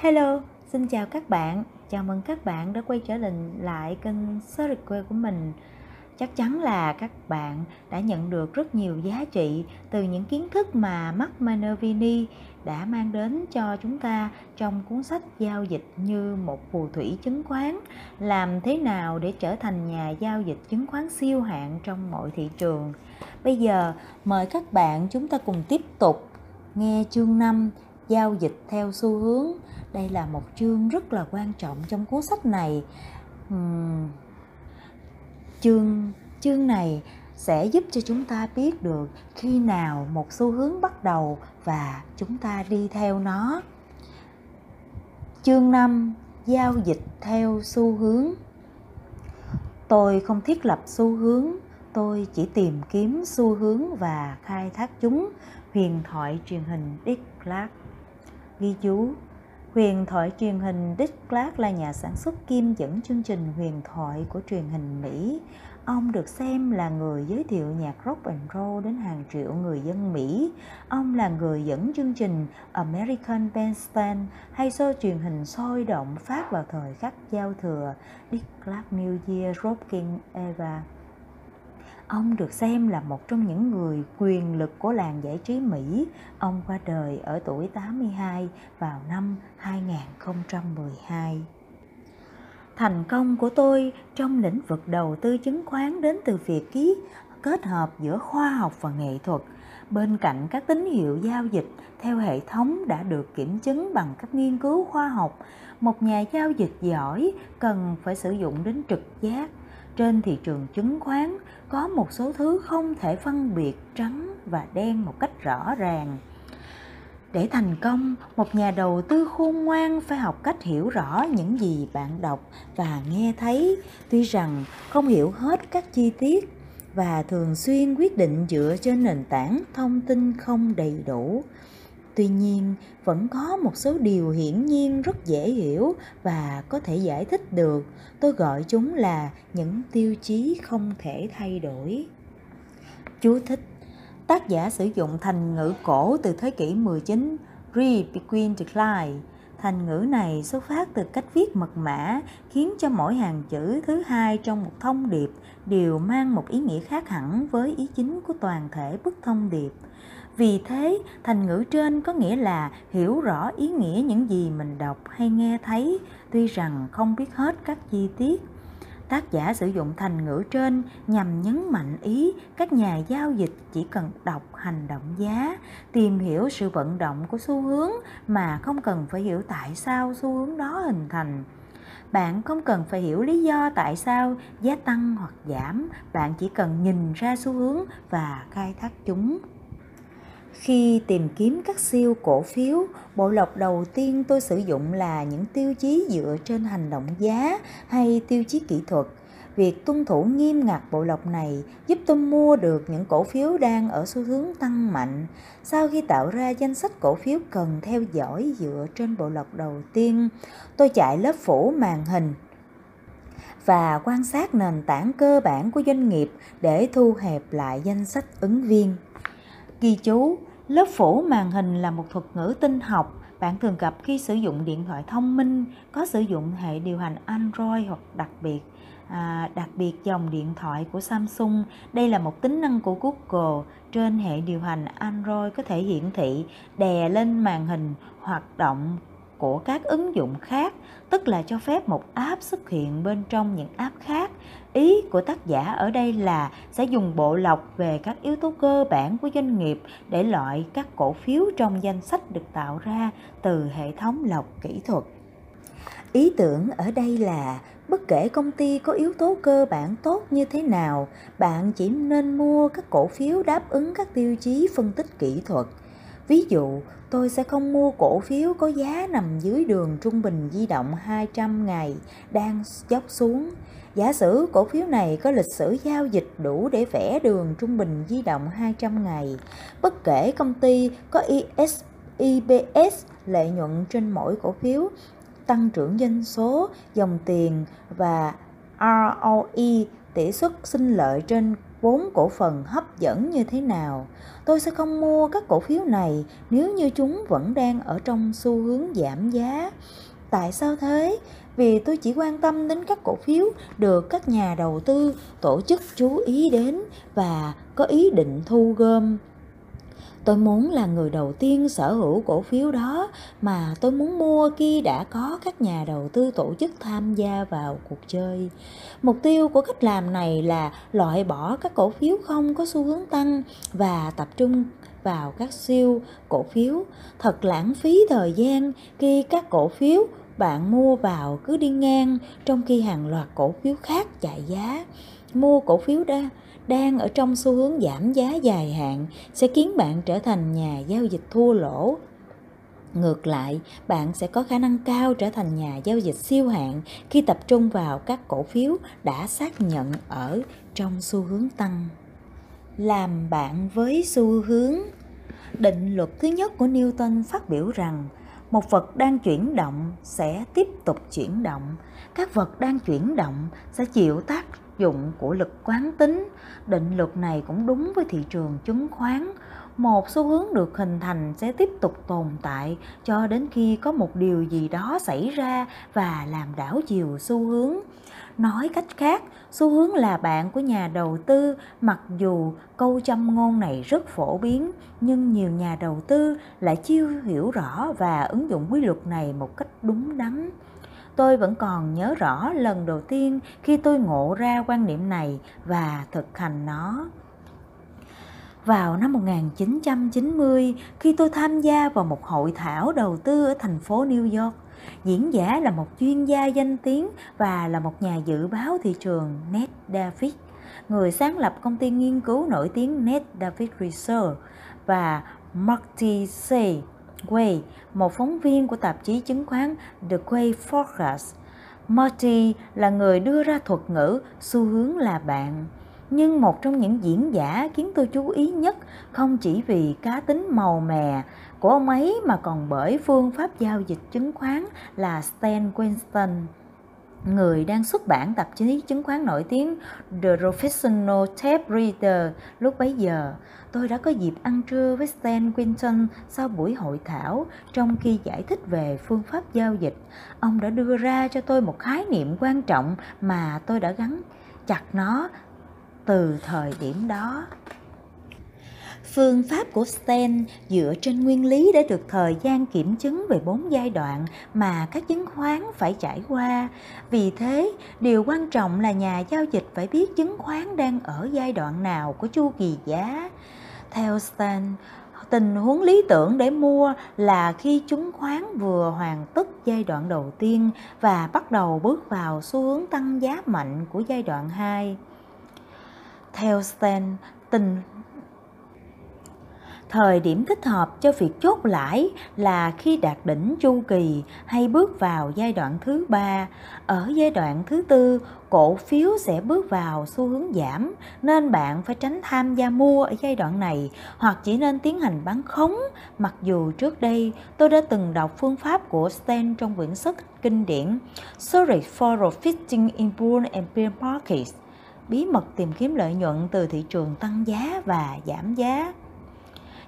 Hello, xin chào các bạn. Chào mừng các bạn đã quay trở lại kênh Circle của mình. Chắc chắn là các bạn đã nhận được rất nhiều giá trị từ những kiến thức mà Mark Minervini đã mang đến cho chúng ta trong cuốn sách giao dịch như một phù thủy chứng khoán làm thế nào để trở thành nhà giao dịch chứng khoán siêu hạng trong mọi thị trường. Bây giờ mời các bạn chúng ta cùng tiếp tục nghe chương 5 giao dịch theo xu hướng đây là một chương rất là quan trọng trong cuốn sách này. Uhm, chương chương này sẽ giúp cho chúng ta biết được khi nào một xu hướng bắt đầu và chúng ta đi theo nó. Chương 5 giao dịch theo xu hướng. Tôi không thiết lập xu hướng tôi chỉ tìm kiếm xu hướng và khai thác chúng. Huyền thoại truyền hình Dick Clark. Ghi chú. Huyền thoại truyền hình Dick Clark là nhà sản xuất kim dẫn chương trình huyền thoại của truyền hình Mỹ. Ông được xem là người giới thiệu nhạc rock and roll đến hàng triệu người dân Mỹ. Ông là người dẫn chương trình American Bandstand hay show truyền hình sôi động phát vào thời khắc giao thừa Dick Clark, New Year Rocking Era. Ông được xem là một trong những người quyền lực của làng giải trí Mỹ. Ông qua đời ở tuổi 82 vào năm 2012. Thành công của tôi trong lĩnh vực đầu tư chứng khoán đến từ việc ký kết hợp giữa khoa học và nghệ thuật bên cạnh các tín hiệu giao dịch theo hệ thống đã được kiểm chứng bằng các nghiên cứu khoa học, một nhà giao dịch giỏi cần phải sử dụng đến trực giác trên thị trường chứng khoán có một số thứ không thể phân biệt trắng và đen một cách rõ ràng. Để thành công, một nhà đầu tư khôn ngoan phải học cách hiểu rõ những gì bạn đọc và nghe thấy. Tuy rằng không hiểu hết các chi tiết và thường xuyên quyết định dựa trên nền tảng thông tin không đầy đủ tuy nhiên, vẫn có một số điều hiển nhiên rất dễ hiểu và có thể giải thích được. Tôi gọi chúng là những tiêu chí không thể thay đổi. Chú thích. Tác giả sử dụng thành ngữ cổ từ thế kỷ 19 Read Between Decline Thành ngữ này xuất phát từ cách viết mật mã, khiến cho mỗi hàng chữ thứ hai trong một thông điệp đều mang một ý nghĩa khác hẳn với ý chính của toàn thể bức thông điệp. Vì thế, thành ngữ trên có nghĩa là hiểu rõ ý nghĩa những gì mình đọc hay nghe thấy, tuy rằng không biết hết các chi tiết. Tác giả sử dụng thành ngữ trên nhằm nhấn mạnh ý các nhà giao dịch chỉ cần đọc hành động giá, tìm hiểu sự vận động của xu hướng mà không cần phải hiểu tại sao xu hướng đó hình thành bạn không cần phải hiểu lý do tại sao giá tăng hoặc giảm bạn chỉ cần nhìn ra xu hướng và khai thác chúng khi tìm kiếm các siêu cổ phiếu, bộ lọc đầu tiên tôi sử dụng là những tiêu chí dựa trên hành động giá hay tiêu chí kỹ thuật. Việc tuân thủ nghiêm ngặt bộ lọc này giúp tôi mua được những cổ phiếu đang ở xu hướng tăng mạnh. Sau khi tạo ra danh sách cổ phiếu cần theo dõi dựa trên bộ lọc đầu tiên, tôi chạy lớp phủ màn hình và quan sát nền tảng cơ bản của doanh nghiệp để thu hẹp lại danh sách ứng viên. Ghi chú, Lớp phủ màn hình là một thuật ngữ tinh học bạn thường gặp khi sử dụng điện thoại thông minh có sử dụng hệ điều hành Android hoặc đặc biệt à, đặc biệt dòng điện thoại của Samsung. Đây là một tính năng của Google trên hệ điều hành Android có thể hiển thị đè lên màn hình hoạt động của các ứng dụng khác, tức là cho phép một app xuất hiện bên trong những app khác. Ý của tác giả ở đây là sẽ dùng bộ lọc về các yếu tố cơ bản của doanh nghiệp để loại các cổ phiếu trong danh sách được tạo ra từ hệ thống lọc kỹ thuật. Ý tưởng ở đây là bất kể công ty có yếu tố cơ bản tốt như thế nào, bạn chỉ nên mua các cổ phiếu đáp ứng các tiêu chí phân tích kỹ thuật. Ví dụ, tôi sẽ không mua cổ phiếu có giá nằm dưới đường trung bình di động 200 ngày đang dốc xuống. Giả sử cổ phiếu này có lịch sử giao dịch đủ để vẽ đường trung bình di động 200 ngày. Bất kể công ty có IS, IBS lợi nhuận trên mỗi cổ phiếu, tăng trưởng doanh số, dòng tiền và ROE tỷ suất sinh lợi trên vốn cổ phần hấp dẫn như thế nào. Tôi sẽ không mua các cổ phiếu này nếu như chúng vẫn đang ở trong xu hướng giảm giá. Tại sao thế? Vì tôi chỉ quan tâm đến các cổ phiếu được các nhà đầu tư, tổ chức chú ý đến và có ý định thu gom. Tôi muốn là người đầu tiên sở hữu cổ phiếu đó mà tôi muốn mua khi đã có các nhà đầu tư tổ chức tham gia vào cuộc chơi. Mục tiêu của cách làm này là loại bỏ các cổ phiếu không có xu hướng tăng và tập trung vào các siêu cổ phiếu. Thật lãng phí thời gian khi các cổ phiếu bạn mua vào cứ đi ngang trong khi hàng loạt cổ phiếu khác chạy giá. Mua cổ phiếu đa đang ở trong xu hướng giảm giá dài hạn sẽ khiến bạn trở thành nhà giao dịch thua lỗ. Ngược lại, bạn sẽ có khả năng cao trở thành nhà giao dịch siêu hạn khi tập trung vào các cổ phiếu đã xác nhận ở trong xu hướng tăng. Làm bạn với xu hướng Định luật thứ nhất của Newton phát biểu rằng một vật đang chuyển động sẽ tiếp tục chuyển động. Các vật đang chuyển động sẽ chịu tác dụng của lực quán tính. Định luật này cũng đúng với thị trường chứng khoán. Một xu hướng được hình thành sẽ tiếp tục tồn tại cho đến khi có một điều gì đó xảy ra và làm đảo chiều xu hướng. Nói cách khác xu hướng là bạn của nhà đầu tư, mặc dù câu châm ngôn này rất phổ biến, nhưng nhiều nhà đầu tư lại chưa hiểu rõ và ứng dụng quy luật này một cách đúng đắn tôi vẫn còn nhớ rõ lần đầu tiên khi tôi ngộ ra quan niệm này và thực hành nó vào năm 1990 khi tôi tham gia vào một hội thảo đầu tư ở thành phố New York. Diễn giả là một chuyên gia danh tiếng và là một nhà dự báo thị trường Ned David, người sáng lập công ty nghiên cứu nổi tiếng Ned David Research và Marty C. Way, một phóng viên của tạp chí chứng khoán The Way Forecast. Marty là người đưa ra thuật ngữ xu hướng là bạn nhưng một trong những diễn giả khiến tôi chú ý nhất không chỉ vì cá tính màu mè của ông ấy mà còn bởi phương pháp giao dịch chứng khoán là Stan Winston, người đang xuất bản tạp chí chứng khoán nổi tiếng The Professional Tape Reader lúc bấy giờ. Tôi đã có dịp ăn trưa với Stan Winston sau buổi hội thảo trong khi giải thích về phương pháp giao dịch. Ông đã đưa ra cho tôi một khái niệm quan trọng mà tôi đã gắn chặt nó từ thời điểm đó phương pháp của Sten dựa trên nguyên lý để được thời gian kiểm chứng về bốn giai đoạn mà các chứng khoán phải trải qua. Vì thế, điều quan trọng là nhà giao dịch phải biết chứng khoán đang ở giai đoạn nào của chu kỳ giá. Theo Sten, tình huống lý tưởng để mua là khi chứng khoán vừa hoàn tất giai đoạn đầu tiên và bắt đầu bước vào xu hướng tăng giá mạnh của giai đoạn 2. Theo Sten, tình thời điểm thích hợp cho việc chốt lãi là khi đạt đỉnh chu kỳ hay bước vào giai đoạn thứ ba ở giai đoạn thứ tư, cổ phiếu sẽ bước vào xu hướng giảm, nên bạn phải tránh tham gia mua ở giai đoạn này hoặc chỉ nên tiến hành bán khống mặc dù trước đây, tôi đã từng đọc phương pháp của Stan trong quyển sách kinh điển Sorry for Fitting in Bull and Bear Markets, bí mật tìm kiếm lợi nhuận từ thị trường tăng giá và giảm giá.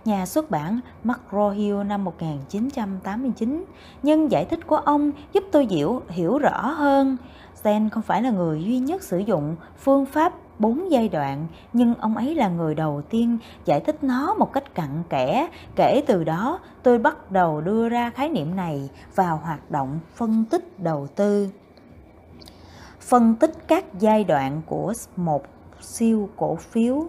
Nhà xuất bản McGraw-Hill năm 1989, nhưng giải thích của ông giúp tôi hiểu, hiểu rõ hơn. Stan không phải là người duy nhất sử dụng phương pháp bốn giai đoạn, nhưng ông ấy là người đầu tiên giải thích nó một cách cặn kẽ. Kể từ đó, tôi bắt đầu đưa ra khái niệm này vào hoạt động phân tích đầu tư phân tích các giai đoạn của một siêu cổ phiếu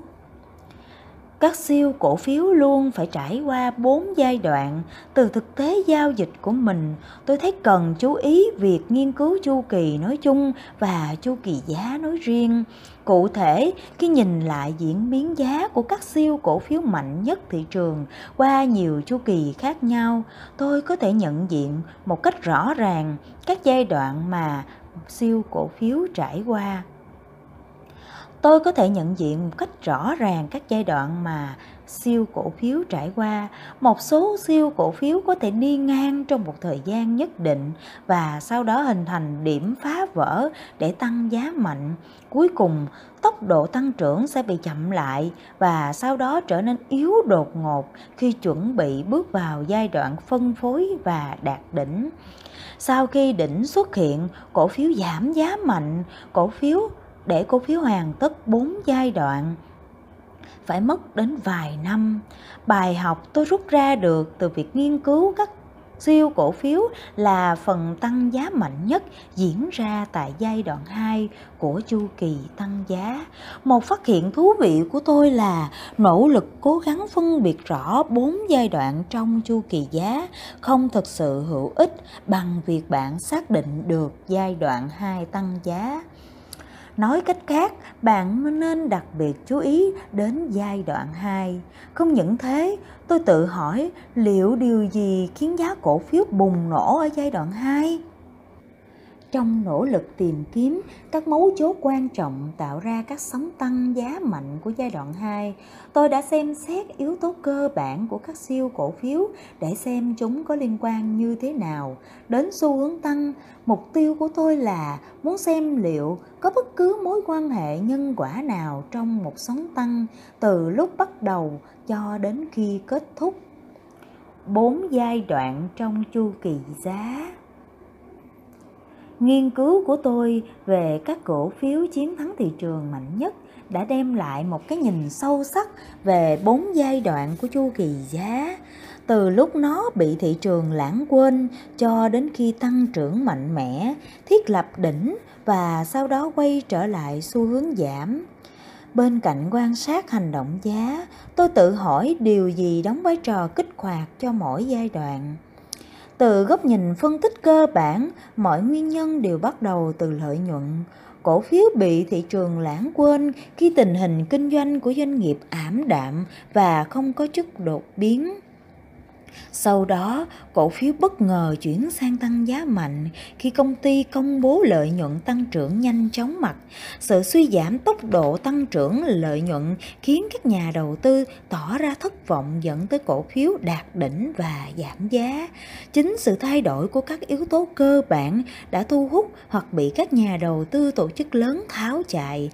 các siêu cổ phiếu luôn phải trải qua bốn giai đoạn từ thực tế giao dịch của mình. Tôi thấy cần chú ý việc nghiên cứu chu kỳ nói chung và chu kỳ giá nói riêng. Cụ thể, khi nhìn lại diễn biến giá của các siêu cổ phiếu mạnh nhất thị trường qua nhiều chu kỳ khác nhau, tôi có thể nhận diện một cách rõ ràng các giai đoạn mà siêu cổ phiếu trải qua tôi có thể nhận diện một cách rõ ràng các giai đoạn mà siêu cổ phiếu trải qua, một số siêu cổ phiếu có thể đi ngang trong một thời gian nhất định và sau đó hình thành điểm phá vỡ để tăng giá mạnh. Cuối cùng, tốc độ tăng trưởng sẽ bị chậm lại và sau đó trở nên yếu đột ngột khi chuẩn bị bước vào giai đoạn phân phối và đạt đỉnh. Sau khi đỉnh xuất hiện, cổ phiếu giảm giá mạnh, cổ phiếu để cổ phiếu hoàn tất 4 giai đoạn phải mất đến vài năm. Bài học tôi rút ra được từ việc nghiên cứu các siêu cổ phiếu là phần tăng giá mạnh nhất diễn ra tại giai đoạn 2 của chu kỳ tăng giá. Một phát hiện thú vị của tôi là nỗ lực cố gắng phân biệt rõ bốn giai đoạn trong chu kỳ giá không thực sự hữu ích bằng việc bạn xác định được giai đoạn 2 tăng giá. Nói cách khác, bạn nên đặc biệt chú ý đến giai đoạn 2. Không những thế, tôi tự hỏi liệu điều gì khiến giá cổ phiếu bùng nổ ở giai đoạn 2? Trong nỗ lực tìm kiếm các mấu chốt quan trọng tạo ra các sóng tăng giá mạnh của giai đoạn 2, tôi đã xem xét yếu tố cơ bản của các siêu cổ phiếu để xem chúng có liên quan như thế nào đến xu hướng tăng. Mục tiêu của tôi là muốn xem liệu có bất cứ mối quan hệ nhân quả nào trong một sóng tăng từ lúc bắt đầu cho đến khi kết thúc. Bốn giai đoạn trong chu kỳ giá Nghiên cứu của tôi về các cổ phiếu chiến thắng thị trường mạnh nhất đã đem lại một cái nhìn sâu sắc về bốn giai đoạn của chu kỳ giá. Từ lúc nó bị thị trường lãng quên cho đến khi tăng trưởng mạnh mẽ, thiết lập đỉnh và sau đó quay trở lại xu hướng giảm. Bên cạnh quan sát hành động giá, tôi tự hỏi điều gì đóng vai trò kích hoạt cho mỗi giai đoạn từ góc nhìn phân tích cơ bản, mọi nguyên nhân đều bắt đầu từ lợi nhuận. Cổ phiếu bị thị trường lãng quên khi tình hình kinh doanh của doanh nghiệp ảm đạm và không có chất đột biến. Sau đó, cổ phiếu bất ngờ chuyển sang tăng giá mạnh khi công ty công bố lợi nhuận tăng trưởng nhanh chóng mặt. Sự suy giảm tốc độ tăng trưởng lợi nhuận khiến các nhà đầu tư tỏ ra thất vọng dẫn tới cổ phiếu đạt đỉnh và giảm giá. Chính sự thay đổi của các yếu tố cơ bản đã thu hút hoặc bị các nhà đầu tư tổ chức lớn tháo chạy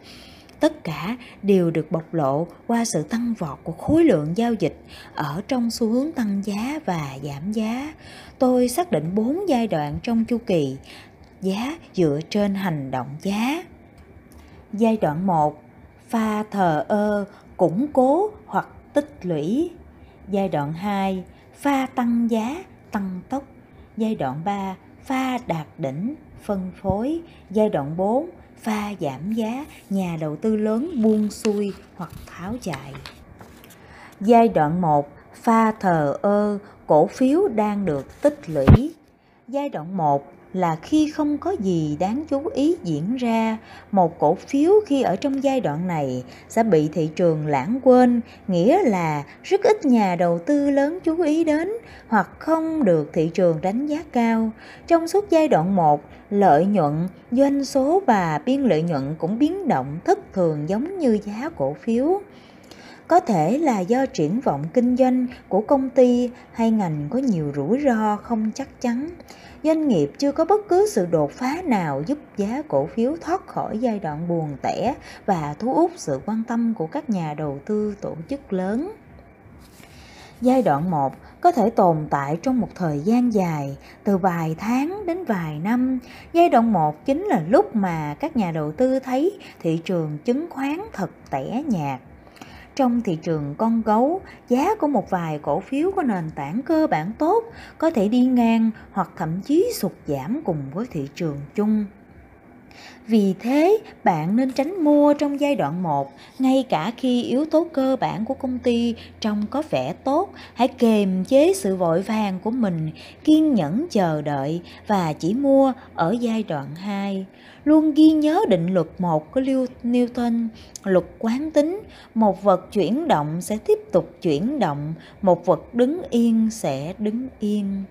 tất cả đều được bộc lộ qua sự tăng vọt của khối lượng giao dịch ở trong xu hướng tăng giá và giảm giá. Tôi xác định bốn giai đoạn trong chu kỳ giá dựa trên hành động giá. Giai đoạn 1 pha thờ ơ, củng cố hoặc tích lũy. Giai đoạn 2 pha tăng giá, tăng tốc. Giai đoạn 3 pha đạt đỉnh, phân phối. Giai đoạn 4 pha giảm giá, nhà đầu tư lớn buông xuôi hoặc tháo chạy. Giai đoạn 1, pha thờ ơ, cổ phiếu đang được tích lũy. Giai đoạn 1 là khi không có gì đáng chú ý diễn ra một cổ phiếu khi ở trong giai đoạn này sẽ bị thị trường lãng quên nghĩa là rất ít nhà đầu tư lớn chú ý đến hoặc không được thị trường đánh giá cao trong suốt giai đoạn 1 lợi nhuận, doanh số và biên lợi nhuận cũng biến động thất thường giống như giá cổ phiếu có thể là do triển vọng kinh doanh của công ty hay ngành có nhiều rủi ro không chắc chắn doanh nghiệp chưa có bất cứ sự đột phá nào giúp giá cổ phiếu thoát khỏi giai đoạn buồn tẻ và thu hút sự quan tâm của các nhà đầu tư tổ chức lớn. Giai đoạn 1 có thể tồn tại trong một thời gian dài, từ vài tháng đến vài năm. Giai đoạn 1 chính là lúc mà các nhà đầu tư thấy thị trường chứng khoán thật tẻ nhạt trong thị trường con gấu, giá của một vài cổ phiếu có nền tảng cơ bản tốt có thể đi ngang hoặc thậm chí sụt giảm cùng với thị trường chung. Vì thế, bạn nên tránh mua trong giai đoạn 1, ngay cả khi yếu tố cơ bản của công ty trông có vẻ tốt, hãy kềm chế sự vội vàng của mình, kiên nhẫn chờ đợi và chỉ mua ở giai đoạn 2. Luôn ghi nhớ định luật một của Newton, luật quán tính, một vật chuyển động sẽ tiếp tục chuyển động, một vật đứng yên sẽ đứng yên.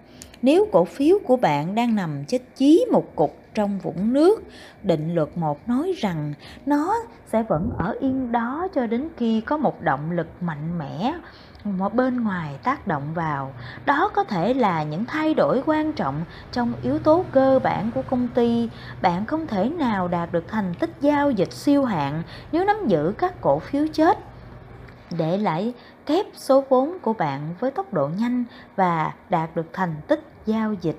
Nếu cổ phiếu của bạn đang nằm chết chí một cục trong vũng nước, định luật một nói rằng nó sẽ vẫn ở yên đó cho đến khi có một động lực mạnh mẽ một bên ngoài tác động vào. Đó có thể là những thay đổi quan trọng trong yếu tố cơ bản của công ty. Bạn không thể nào đạt được thành tích giao dịch siêu hạn nếu nắm giữ các cổ phiếu chết. Để lại kép số vốn của bạn với tốc độ nhanh và đạt được thành tích giao dịch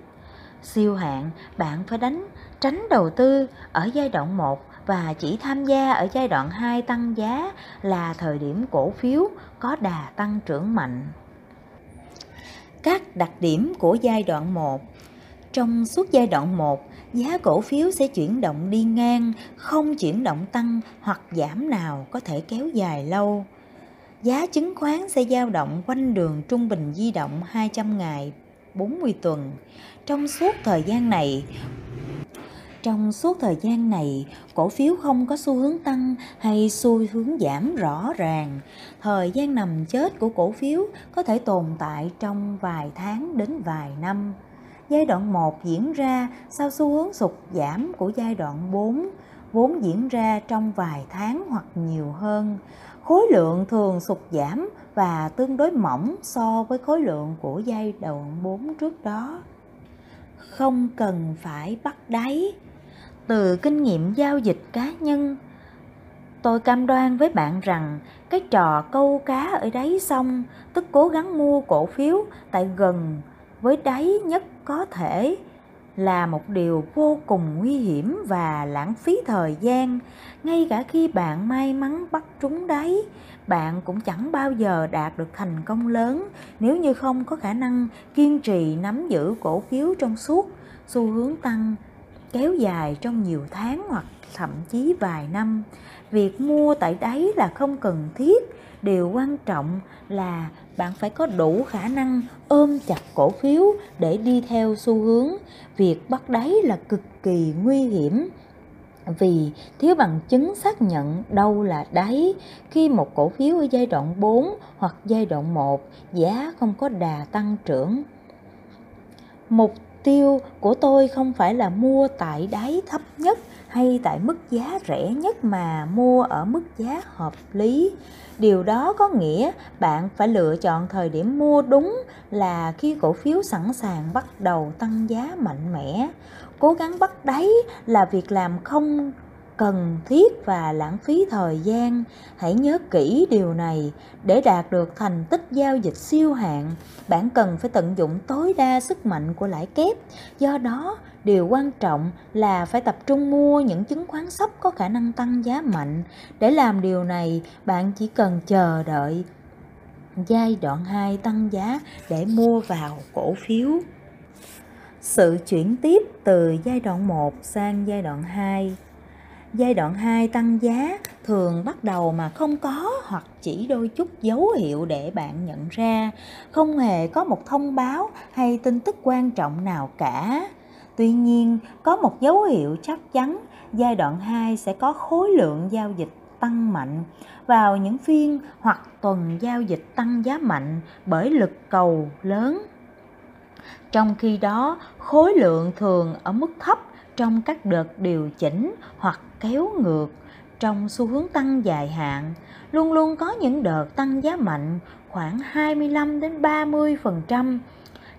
siêu hạn bạn phải đánh tránh đầu tư ở giai đoạn 1 và chỉ tham gia ở giai đoạn 2 tăng giá là thời điểm cổ phiếu có đà tăng trưởng mạnh. Các đặc điểm của giai đoạn 1 Trong suốt giai đoạn 1, giá cổ phiếu sẽ chuyển động đi ngang, không chuyển động tăng hoặc giảm nào có thể kéo dài lâu. Giá chứng khoán sẽ dao động quanh đường trung bình di động 200 ngày 40 tuần. Trong suốt thời gian này, trong suốt thời gian này, cổ phiếu không có xu hướng tăng hay xu hướng giảm rõ ràng. Thời gian nằm chết của cổ phiếu có thể tồn tại trong vài tháng đến vài năm. Giai đoạn 1 diễn ra sau xu hướng sụt giảm của giai đoạn 4, vốn diễn ra trong vài tháng hoặc nhiều hơn. Khối lượng thường sụt giảm và tương đối mỏng so với khối lượng của giai đoạn 4 trước đó. Không cần phải bắt đáy từ kinh nghiệm giao dịch cá nhân. Tôi cam đoan với bạn rằng cái trò câu cá ở đáy sông, tức cố gắng mua cổ phiếu tại gần với đáy nhất có thể, là một điều vô cùng nguy hiểm và lãng phí thời gian. Ngay cả khi bạn may mắn bắt trúng đáy, bạn cũng chẳng bao giờ đạt được thành công lớn nếu như không có khả năng kiên trì nắm giữ cổ phiếu trong suốt. Xu hướng tăng kéo dài trong nhiều tháng hoặc thậm chí vài năm. Việc mua tại đấy là không cần thiết. Điều quan trọng là bạn phải có đủ khả năng ôm chặt cổ phiếu để đi theo xu hướng. Việc bắt đáy là cực kỳ nguy hiểm. Vì thiếu bằng chứng xác nhận đâu là đáy. Khi một cổ phiếu ở giai đoạn 4 hoặc giai đoạn 1 giá không có đà tăng trưởng. Mục tiêu của tôi không phải là mua tại đáy thấp nhất hay tại mức giá rẻ nhất mà mua ở mức giá hợp lý. Điều đó có nghĩa bạn phải lựa chọn thời điểm mua đúng là khi cổ phiếu sẵn sàng bắt đầu tăng giá mạnh mẽ. Cố gắng bắt đáy là việc làm không cần thiết và lãng phí thời gian, hãy nhớ kỹ điều này. Để đạt được thành tích giao dịch siêu hạn bạn cần phải tận dụng tối đa sức mạnh của lãi kép. Do đó, điều quan trọng là phải tập trung mua những chứng khoán sắp có khả năng tăng giá mạnh. Để làm điều này, bạn chỉ cần chờ đợi giai đoạn 2 tăng giá để mua vào cổ phiếu. Sự chuyển tiếp từ giai đoạn 1 sang giai đoạn 2 Giai đoạn 2 tăng giá thường bắt đầu mà không có hoặc chỉ đôi chút dấu hiệu để bạn nhận ra, không hề có một thông báo hay tin tức quan trọng nào cả. Tuy nhiên, có một dấu hiệu chắc chắn giai đoạn 2 sẽ có khối lượng giao dịch tăng mạnh vào những phiên hoặc tuần giao dịch tăng giá mạnh bởi lực cầu lớn. Trong khi đó, khối lượng thường ở mức thấp trong các đợt điều chỉnh hoặc kéo ngược trong xu hướng tăng dài hạn, luôn luôn có những đợt tăng giá mạnh khoảng 25 đến 30%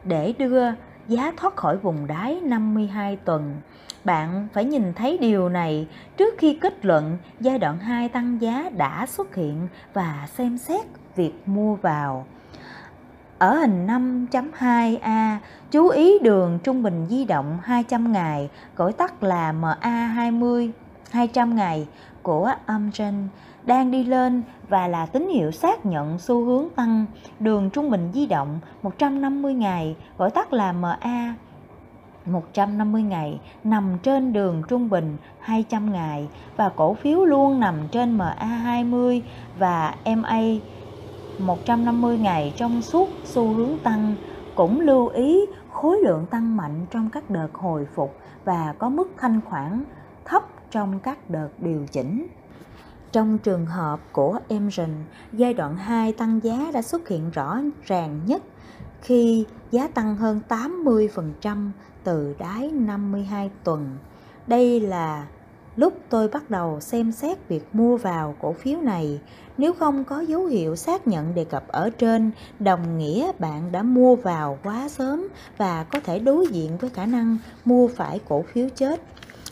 để đưa giá thoát khỏi vùng đáy 52 tuần. Bạn phải nhìn thấy điều này trước khi kết luận giai đoạn 2 tăng giá đã xuất hiện và xem xét việc mua vào. Ở hình 5.2a, chú ý đường trung bình di động 200 ngày, gọi tắt là MA20 200 ngày của Amgen đang đi lên và là tín hiệu xác nhận xu hướng tăng. Đường trung bình di động 150 ngày, gọi tắt là MA 150 ngày nằm trên đường trung bình 200 ngày và cổ phiếu luôn nằm trên MA20 và MA 150 ngày trong suốt xu hướng tăng cũng lưu ý khối lượng tăng mạnh trong các đợt hồi phục và có mức thanh khoản thấp trong các đợt điều chỉnh. Trong trường hợp của Emerson, giai đoạn 2 tăng giá đã xuất hiện rõ ràng nhất khi giá tăng hơn 80% từ đáy 52 tuần. Đây là lúc tôi bắt đầu xem xét việc mua vào cổ phiếu này. Nếu không có dấu hiệu xác nhận đề cập ở trên, đồng nghĩa bạn đã mua vào quá sớm và có thể đối diện với khả năng mua phải cổ phiếu chết.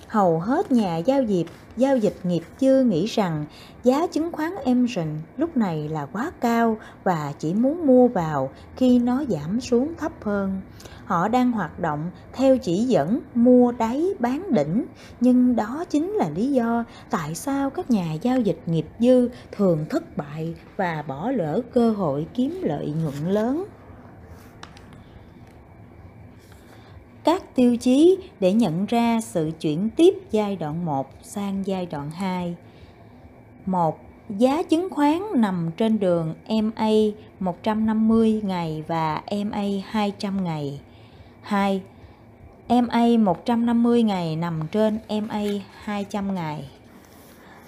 Hầu hết nhà giao dịch giao dịch nghiệp dư nghĩ rằng giá chứng khoán Emerson lúc này là quá cao và chỉ muốn mua vào khi nó giảm xuống thấp hơn. Họ đang hoạt động theo chỉ dẫn mua đáy bán đỉnh, nhưng đó chính là lý do tại sao các nhà giao dịch nghiệp dư thường thất bại và bỏ lỡ cơ hội kiếm lợi nhuận lớn. Các tiêu chí để nhận ra sự chuyển tiếp giai đoạn 1 sang giai đoạn 2. 1. Giá chứng khoán nằm trên đường MA 150 ngày và MA 200 ngày. 2. MA 150 ngày nằm trên MA 200 ngày.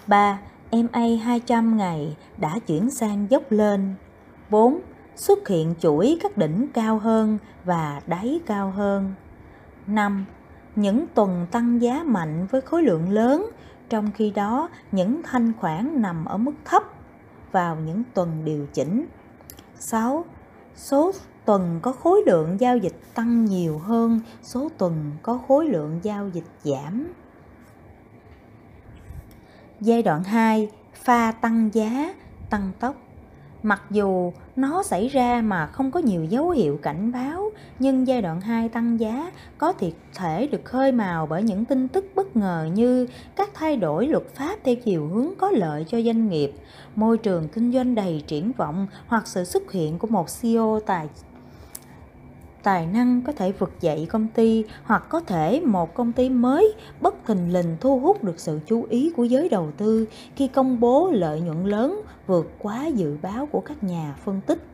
3. MA 200 ngày đã chuyển sang dốc lên. 4. Xuất hiện chuỗi các đỉnh cao hơn và đáy cao hơn. 5. Những tuần tăng giá mạnh với khối lượng lớn, trong khi đó những thanh khoản nằm ở mức thấp vào những tuần điều chỉnh. 6. Số tuần có khối lượng giao dịch tăng nhiều hơn số tuần có khối lượng giao dịch giảm. Giai đoạn 2, pha tăng giá, tăng tốc Mặc dù nó xảy ra mà không có nhiều dấu hiệu cảnh báo, nhưng giai đoạn 2 tăng giá có thể được khơi mào bởi những tin tức bất ngờ như các thay đổi luật pháp theo chiều hướng có lợi cho doanh nghiệp, môi trường kinh doanh đầy triển vọng hoặc sự xuất hiện của một CEO tài tài năng có thể vực dậy công ty hoặc có thể một công ty mới bất thình lình thu hút được sự chú ý của giới đầu tư khi công bố lợi nhuận lớn vượt quá dự báo của các nhà phân tích.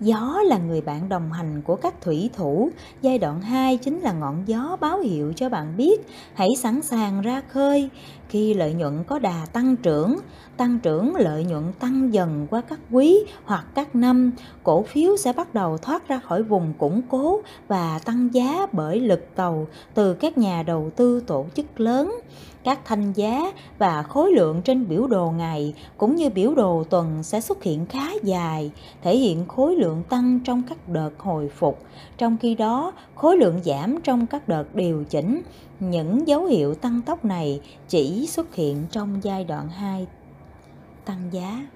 Gió là người bạn đồng hành của các thủy thủ. Giai đoạn 2 chính là ngọn gió báo hiệu cho bạn biết hãy sẵn sàng ra khơi. Khi lợi nhuận có đà tăng trưởng, tăng trưởng lợi nhuận tăng dần qua các quý hoặc các năm, cổ phiếu sẽ bắt đầu thoát ra khỏi vùng củng cố và tăng giá bởi lực cầu từ các nhà đầu tư tổ chức lớn các thanh giá và khối lượng trên biểu đồ ngày cũng như biểu đồ tuần sẽ xuất hiện khá dài, thể hiện khối lượng tăng trong các đợt hồi phục, trong khi đó khối lượng giảm trong các đợt điều chỉnh. Những dấu hiệu tăng tốc này chỉ xuất hiện trong giai đoạn 2 tăng giá.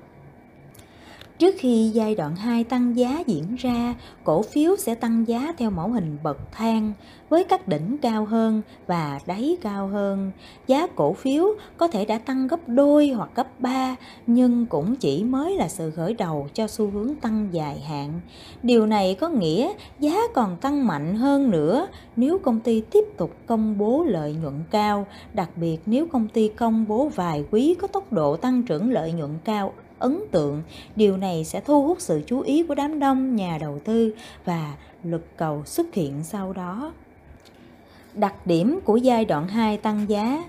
Trước khi giai đoạn 2 tăng giá diễn ra, cổ phiếu sẽ tăng giá theo mẫu hình bậc thang với các đỉnh cao hơn và đáy cao hơn. Giá cổ phiếu có thể đã tăng gấp đôi hoặc gấp 3 nhưng cũng chỉ mới là sự khởi đầu cho xu hướng tăng dài hạn. Điều này có nghĩa giá còn tăng mạnh hơn nữa nếu công ty tiếp tục công bố lợi nhuận cao, đặc biệt nếu công ty công bố vài quý có tốc độ tăng trưởng lợi nhuận cao ấn tượng. Điều này sẽ thu hút sự chú ý của đám đông, nhà đầu tư và lực cầu xuất hiện sau đó. Đặc điểm của giai đoạn 2 tăng giá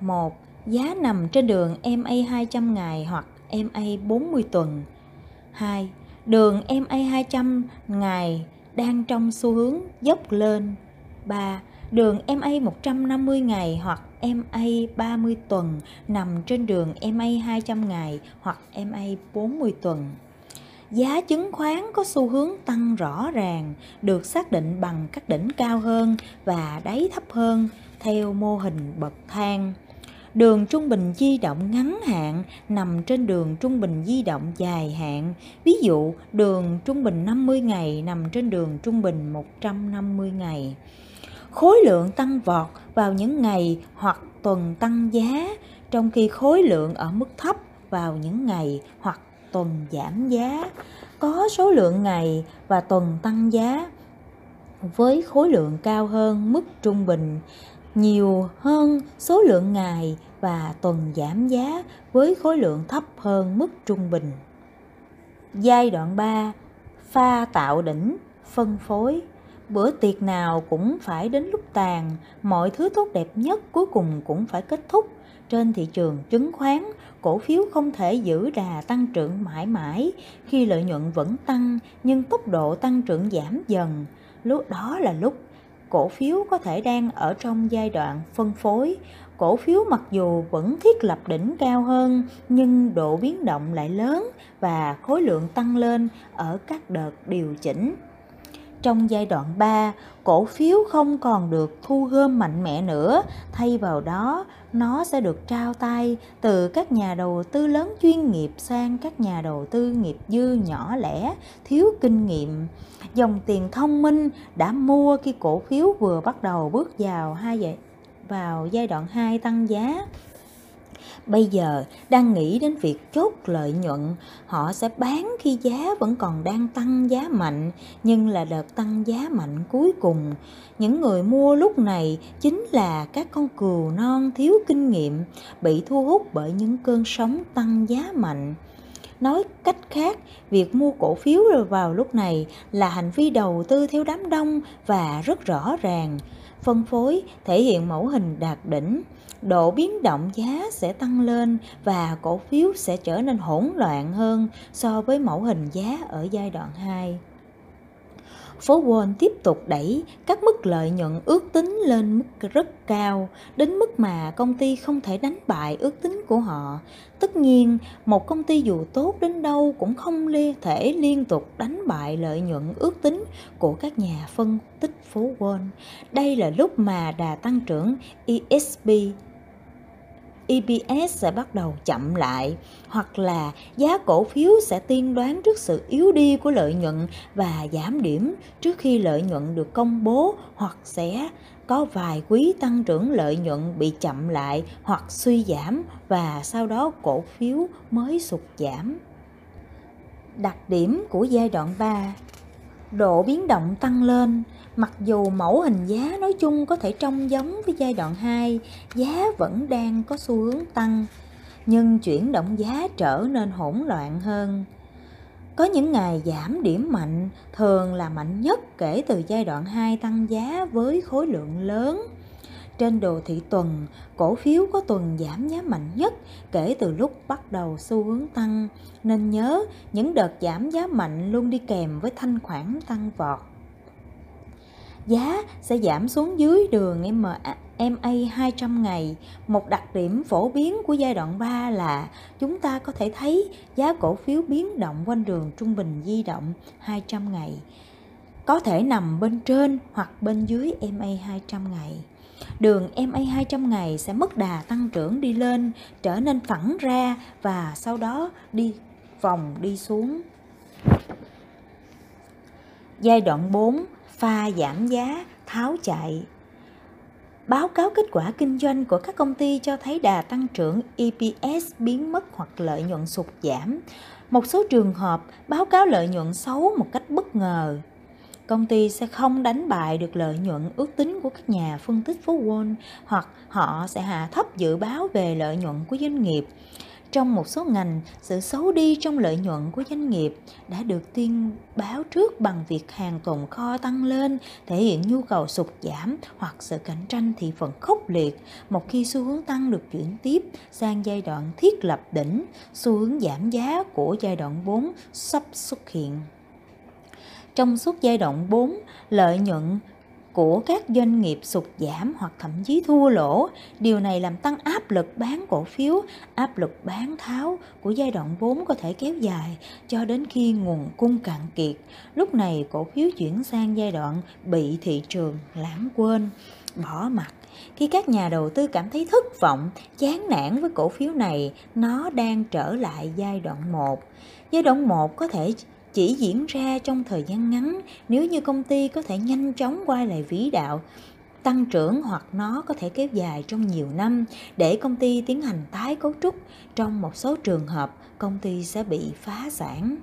1. Giá nằm trên đường MA 200 ngày hoặc MA 40 tuần 2. Đường MA 200 ngày đang trong xu hướng dốc lên 3. Đường MA 150 ngày hoặc MA 30 tuần nằm trên đường MA 200 ngày hoặc MA 40 tuần. Giá chứng khoán có xu hướng tăng rõ ràng, được xác định bằng các đỉnh cao hơn và đáy thấp hơn theo mô hình bậc thang. Đường trung bình di động ngắn hạn nằm trên đường trung bình di động dài hạn. Ví dụ, đường trung bình 50 ngày nằm trên đường trung bình 150 ngày khối lượng tăng vọt vào những ngày hoặc tuần tăng giá trong khi khối lượng ở mức thấp vào những ngày hoặc tuần giảm giá có số lượng ngày và tuần tăng giá với khối lượng cao hơn mức trung bình nhiều hơn số lượng ngày và tuần giảm giá với khối lượng thấp hơn mức trung bình. Giai đoạn 3 Pha tạo đỉnh, phân phối bữa tiệc nào cũng phải đến lúc tàn, mọi thứ tốt đẹp nhất cuối cùng cũng phải kết thúc. Trên thị trường chứng khoán, cổ phiếu không thể giữ đà tăng trưởng mãi mãi khi lợi nhuận vẫn tăng nhưng tốc độ tăng trưởng giảm dần. Lúc đó là lúc cổ phiếu có thể đang ở trong giai đoạn phân phối. Cổ phiếu mặc dù vẫn thiết lập đỉnh cao hơn nhưng độ biến động lại lớn và khối lượng tăng lên ở các đợt điều chỉnh. Trong giai đoạn 3, cổ phiếu không còn được thu gom mạnh mẽ nữa, thay vào đó nó sẽ được trao tay từ các nhà đầu tư lớn chuyên nghiệp sang các nhà đầu tư nghiệp dư nhỏ lẻ, thiếu kinh nghiệm. Dòng tiền thông minh đã mua khi cổ phiếu vừa bắt đầu bước vào hai vậy vào giai đoạn 2 tăng giá bây giờ đang nghĩ đến việc chốt lợi nhuận, họ sẽ bán khi giá vẫn còn đang tăng giá mạnh, nhưng là đợt tăng giá mạnh cuối cùng. Những người mua lúc này chính là các con cừu non thiếu kinh nghiệm, bị thu hút bởi những cơn sóng tăng giá mạnh. Nói cách khác, việc mua cổ phiếu vào lúc này là hành vi đầu tư theo đám đông và rất rõ ràng, phân phối, thể hiện mẫu hình đạt đỉnh độ biến động giá sẽ tăng lên và cổ phiếu sẽ trở nên hỗn loạn hơn so với mẫu hình giá ở giai đoạn 2. Phố Wall tiếp tục đẩy các mức lợi nhuận ước tính lên mức rất cao, đến mức mà công ty không thể đánh bại ước tính của họ. Tất nhiên, một công ty dù tốt đến đâu cũng không thể liên tục đánh bại lợi nhuận ước tính của các nhà phân tích phố Wall. Đây là lúc mà đà tăng trưởng ESP EPS sẽ bắt đầu chậm lại, hoặc là giá cổ phiếu sẽ tiên đoán trước sự yếu đi của lợi nhuận và giảm điểm trước khi lợi nhuận được công bố, hoặc sẽ có vài quý tăng trưởng lợi nhuận bị chậm lại hoặc suy giảm và sau đó cổ phiếu mới sụt giảm. Đặc điểm của giai đoạn 3 Độ biến động tăng lên Mặc dù mẫu hình giá nói chung có thể trông giống với giai đoạn 2, giá vẫn đang có xu hướng tăng, nhưng chuyển động giá trở nên hỗn loạn hơn. Có những ngày giảm điểm mạnh, thường là mạnh nhất kể từ giai đoạn 2 tăng giá với khối lượng lớn. Trên đồ thị tuần, cổ phiếu có tuần giảm giá mạnh nhất kể từ lúc bắt đầu xu hướng tăng, nên nhớ những đợt giảm giá mạnh luôn đi kèm với thanh khoản tăng vọt giá sẽ giảm xuống dưới đường MA 200 ngày. Một đặc điểm phổ biến của giai đoạn 3 là chúng ta có thể thấy giá cổ phiếu biến động quanh đường trung bình di động 200 ngày. Có thể nằm bên trên hoặc bên dưới MA 200 ngày. Đường MA 200 ngày sẽ mất đà tăng trưởng đi lên, trở nên phẳng ra và sau đó đi vòng đi xuống. Giai đoạn 4 pha giảm giá, tháo chạy. Báo cáo kết quả kinh doanh của các công ty cho thấy đà tăng trưởng EPS biến mất hoặc lợi nhuận sụt giảm. Một số trường hợp báo cáo lợi nhuận xấu một cách bất ngờ. Công ty sẽ không đánh bại được lợi nhuận ước tính của các nhà phân tích phố Wall hoặc họ sẽ hạ thấp dự báo về lợi nhuận của doanh nghiệp trong một số ngành, sự xấu đi trong lợi nhuận của doanh nghiệp đã được tuyên báo trước bằng việc hàng tồn kho tăng lên, thể hiện nhu cầu sụt giảm hoặc sự cạnh tranh thị phần khốc liệt. Một khi xu hướng tăng được chuyển tiếp sang giai đoạn thiết lập đỉnh, xu hướng giảm giá của giai đoạn 4 sắp xuất hiện. Trong suốt giai đoạn 4, lợi nhuận của các doanh nghiệp sụt giảm hoặc thậm chí thua lỗ. Điều này làm tăng áp lực bán cổ phiếu, áp lực bán tháo của giai đoạn 4 có thể kéo dài cho đến khi nguồn cung cạn kiệt. Lúc này cổ phiếu chuyển sang giai đoạn bị thị trường lãng quên, bỏ mặt. Khi các nhà đầu tư cảm thấy thất vọng, chán nản với cổ phiếu này, nó đang trở lại giai đoạn 1. Giai đoạn 1 có thể chỉ diễn ra trong thời gian ngắn nếu như công ty có thể nhanh chóng quay lại vĩ đạo, tăng trưởng hoặc nó có thể kéo dài trong nhiều năm để công ty tiến hành tái cấu trúc. Trong một số trường hợp, công ty sẽ bị phá sản.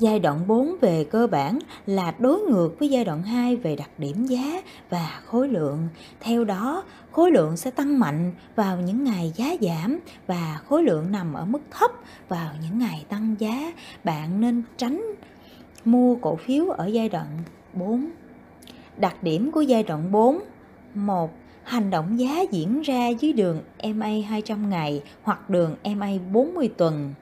Giai đoạn 4 về cơ bản là đối ngược với giai đoạn 2 về đặc điểm giá và khối lượng. Theo đó, khối lượng sẽ tăng mạnh vào những ngày giá giảm và khối lượng nằm ở mức thấp vào những ngày tăng giá. Bạn nên tránh mua cổ phiếu ở giai đoạn 4. Đặc điểm của giai đoạn 4 1 Hành động giá diễn ra dưới đường MA 200 ngày hoặc đường MA 40 tuần.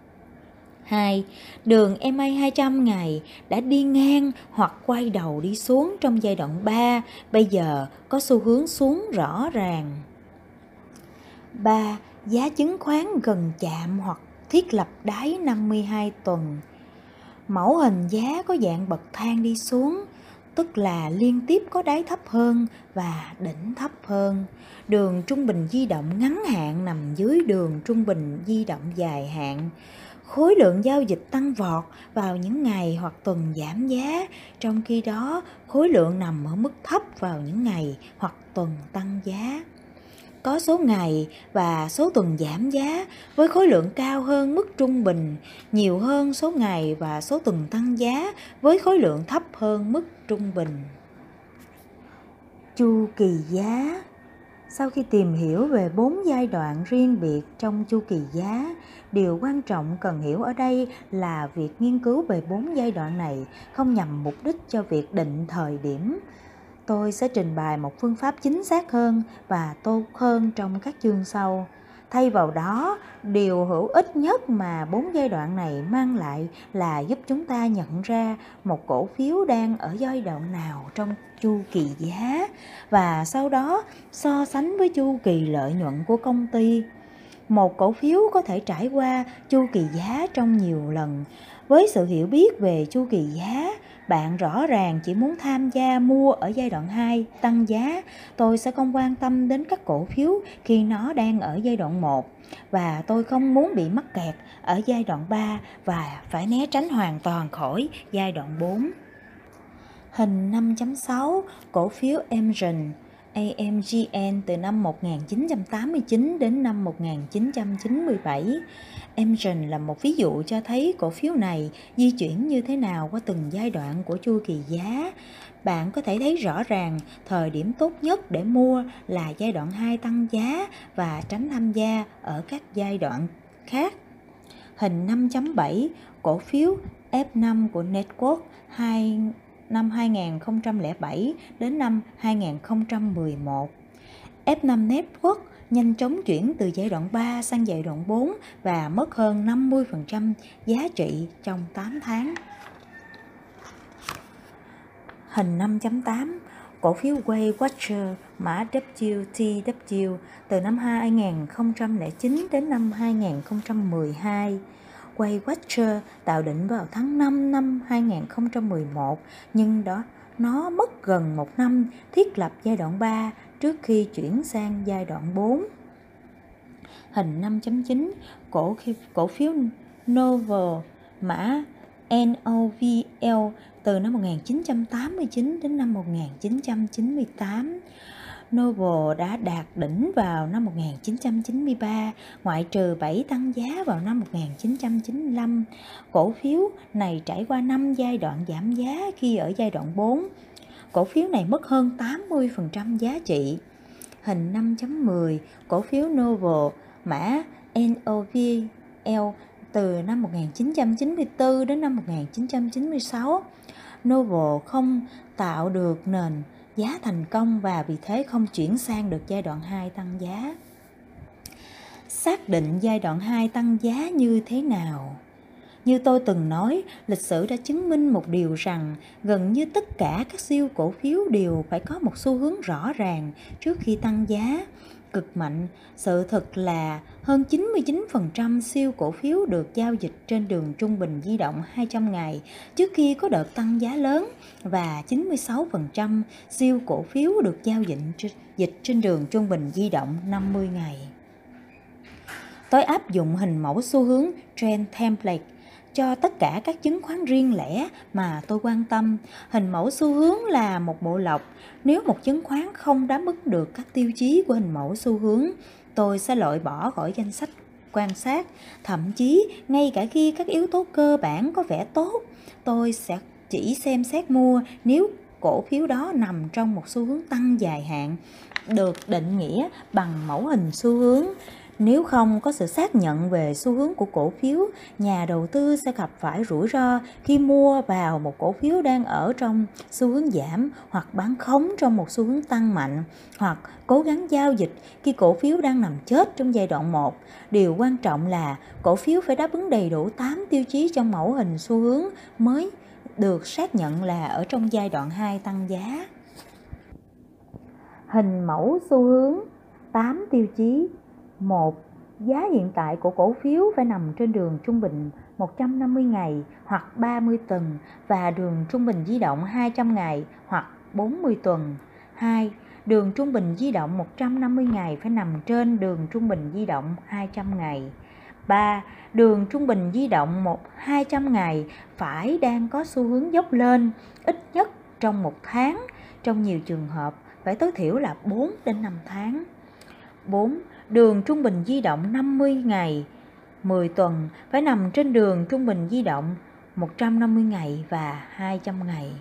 2. Đường MA 200 ngày đã đi ngang hoặc quay đầu đi xuống trong giai đoạn 3, bây giờ có xu hướng xuống rõ ràng. 3. Giá chứng khoán gần chạm hoặc thiết lập đáy 52 tuần. Mẫu hình giá có dạng bậc thang đi xuống, tức là liên tiếp có đáy thấp hơn và đỉnh thấp hơn. Đường trung bình di động ngắn hạn nằm dưới đường trung bình di động dài hạn. Khối lượng giao dịch tăng vọt vào những ngày hoặc tuần giảm giá, trong khi đó khối lượng nằm ở mức thấp vào những ngày hoặc tuần tăng giá có số ngày và số tuần giảm giá với khối lượng cao hơn mức trung bình, nhiều hơn số ngày và số tuần tăng giá với khối lượng thấp hơn mức trung bình. Chu kỳ giá sau khi tìm hiểu về bốn giai đoạn riêng biệt trong chu kỳ giá, điều quan trọng cần hiểu ở đây là việc nghiên cứu về bốn giai đoạn này không nhằm mục đích cho việc định thời điểm. Tôi sẽ trình bày một phương pháp chính xác hơn và tốt hơn trong các chương sau. Thay vào đó, điều hữu ích nhất mà bốn giai đoạn này mang lại là giúp chúng ta nhận ra một cổ phiếu đang ở giai đoạn nào trong chu kỳ giá và sau đó so sánh với chu kỳ lợi nhuận của công ty một cổ phiếu có thể trải qua chu kỳ giá trong nhiều lần. Với sự hiểu biết về chu kỳ giá bạn rõ ràng chỉ muốn tham gia mua ở giai đoạn 2 tăng giá, tôi sẽ không quan tâm đến các cổ phiếu khi nó đang ở giai đoạn 1 và tôi không muốn bị mắc kẹt ở giai đoạn 3 và phải né tránh hoàn toàn khỏi giai đoạn 4. Hình 5.6 cổ phiếu Amgen. AMGN từ năm 1989 đến năm 1997. Amgen là một ví dụ cho thấy cổ phiếu này di chuyển như thế nào qua từng giai đoạn của chu kỳ giá. Bạn có thể thấy rõ ràng, thời điểm tốt nhất để mua là giai đoạn 2 tăng giá và tránh tham gia ở các giai đoạn khác. Hình 5.7 cổ phiếu F5 của Network 2 năm 2007 đến năm 2011. F5 Network nhanh chóng chuyển từ giai đoạn 3 sang giai đoạn 4 và mất hơn 50% giá trị trong 8 tháng. Hình 5.8 Cổ phiếu Way Watcher mã WTW từ năm 2009 đến năm 2012 quay Watcher tạo đỉnh vào tháng 5 năm 2011 nhưng đó, nó mất gần một năm thiết lập giai đoạn 3 trước khi chuyển sang giai đoạn 4. Hình 5.9 cổ cổ phiếu Novel mã NOVL từ năm 1989 đến năm 1998 Noble đã đạt đỉnh vào năm 1993, ngoại trừ 7 tăng giá vào năm 1995. Cổ phiếu này trải qua 5 giai đoạn giảm giá khi ở giai đoạn 4. Cổ phiếu này mất hơn 80% giá trị. Hình 5.10, cổ phiếu Noble mã NOVL từ năm 1994 đến năm 1996. Noble không tạo được nền giá thành công và vì thế không chuyển sang được giai đoạn 2 tăng giá. Xác định giai đoạn 2 tăng giá như thế nào? Như tôi từng nói, lịch sử đã chứng minh một điều rằng gần như tất cả các siêu cổ phiếu đều phải có một xu hướng rõ ràng trước khi tăng giá cực mạnh. Sự thật là hơn 99% siêu cổ phiếu được giao dịch trên đường trung bình di động 200 ngày trước khi có đợt tăng giá lớn và 96% siêu cổ phiếu được giao dịch dịch trên đường trung bình di động 50 ngày. Tôi áp dụng hình mẫu xu hướng Trend Template cho tất cả các chứng khoán riêng lẻ mà tôi quan tâm. Hình mẫu xu hướng là một bộ lọc. Nếu một chứng khoán không đáp ứng được các tiêu chí của hình mẫu xu hướng, tôi sẽ loại bỏ khỏi danh sách quan sát. Thậm chí, ngay cả khi các yếu tố cơ bản có vẻ tốt, tôi sẽ chỉ xem xét mua nếu cổ phiếu đó nằm trong một xu hướng tăng dài hạn được định nghĩa bằng mẫu hình xu hướng nếu không có sự xác nhận về xu hướng của cổ phiếu, nhà đầu tư sẽ gặp phải rủi ro khi mua vào một cổ phiếu đang ở trong xu hướng giảm hoặc bán khống trong một xu hướng tăng mạnh hoặc cố gắng giao dịch khi cổ phiếu đang nằm chết trong giai đoạn 1. Điều quan trọng là cổ phiếu phải đáp ứng đầy đủ 8 tiêu chí trong mẫu hình xu hướng mới được xác nhận là ở trong giai đoạn 2 tăng giá. Hình mẫu xu hướng 8 tiêu chí 1. Giá hiện tại của cổ phiếu phải nằm trên đường trung bình 150 ngày hoặc 30 tuần và đường trung bình di động 200 ngày hoặc 40 tuần. 2. Đường trung bình di động 150 ngày phải nằm trên đường trung bình di động 200 ngày. 3. Đường trung bình di động 1 200 ngày phải đang có xu hướng dốc lên ít nhất trong một tháng, trong nhiều trường hợp phải tối thiểu là 4 đến 5 tháng. 4. Đường trung bình di động 50 ngày 10 tuần phải nằm trên đường trung bình di động 150 ngày và 200 ngày.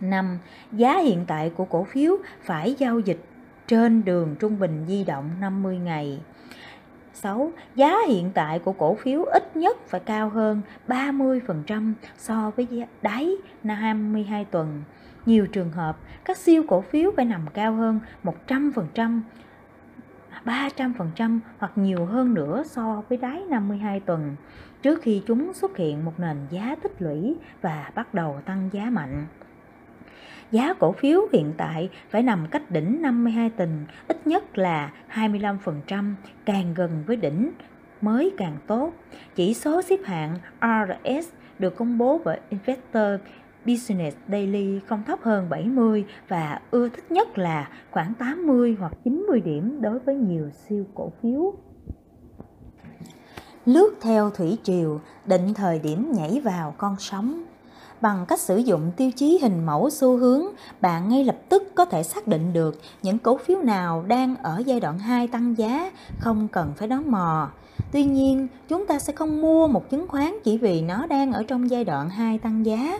5. Giá hiện tại của cổ phiếu phải giao dịch trên đường trung bình di động 50 ngày. 6. Giá hiện tại của cổ phiếu ít nhất phải cao hơn 30% so với đáy 22 tuần. Nhiều trường hợp, các siêu cổ phiếu phải nằm cao hơn 100%, 300% hoặc nhiều hơn nữa so với đáy 52 tuần trước khi chúng xuất hiện một nền giá tích lũy và bắt đầu tăng giá mạnh. Giá cổ phiếu hiện tại phải nằm cách đỉnh 52 tuần ít nhất là 25%, càng gần với đỉnh mới càng tốt. Chỉ số xếp hạng RS được công bố bởi Investor Business Daily không thấp hơn 70 và ưa thích nhất là khoảng 80 hoặc 90 điểm đối với nhiều siêu cổ phiếu. Lướt theo thủy triều, định thời điểm nhảy vào con sóng. Bằng cách sử dụng tiêu chí hình mẫu xu hướng, bạn ngay lập tức có thể xác định được những cổ phiếu nào đang ở giai đoạn 2 tăng giá, không cần phải đón mò. Tuy nhiên, chúng ta sẽ không mua một chứng khoán chỉ vì nó đang ở trong giai đoạn 2 tăng giá.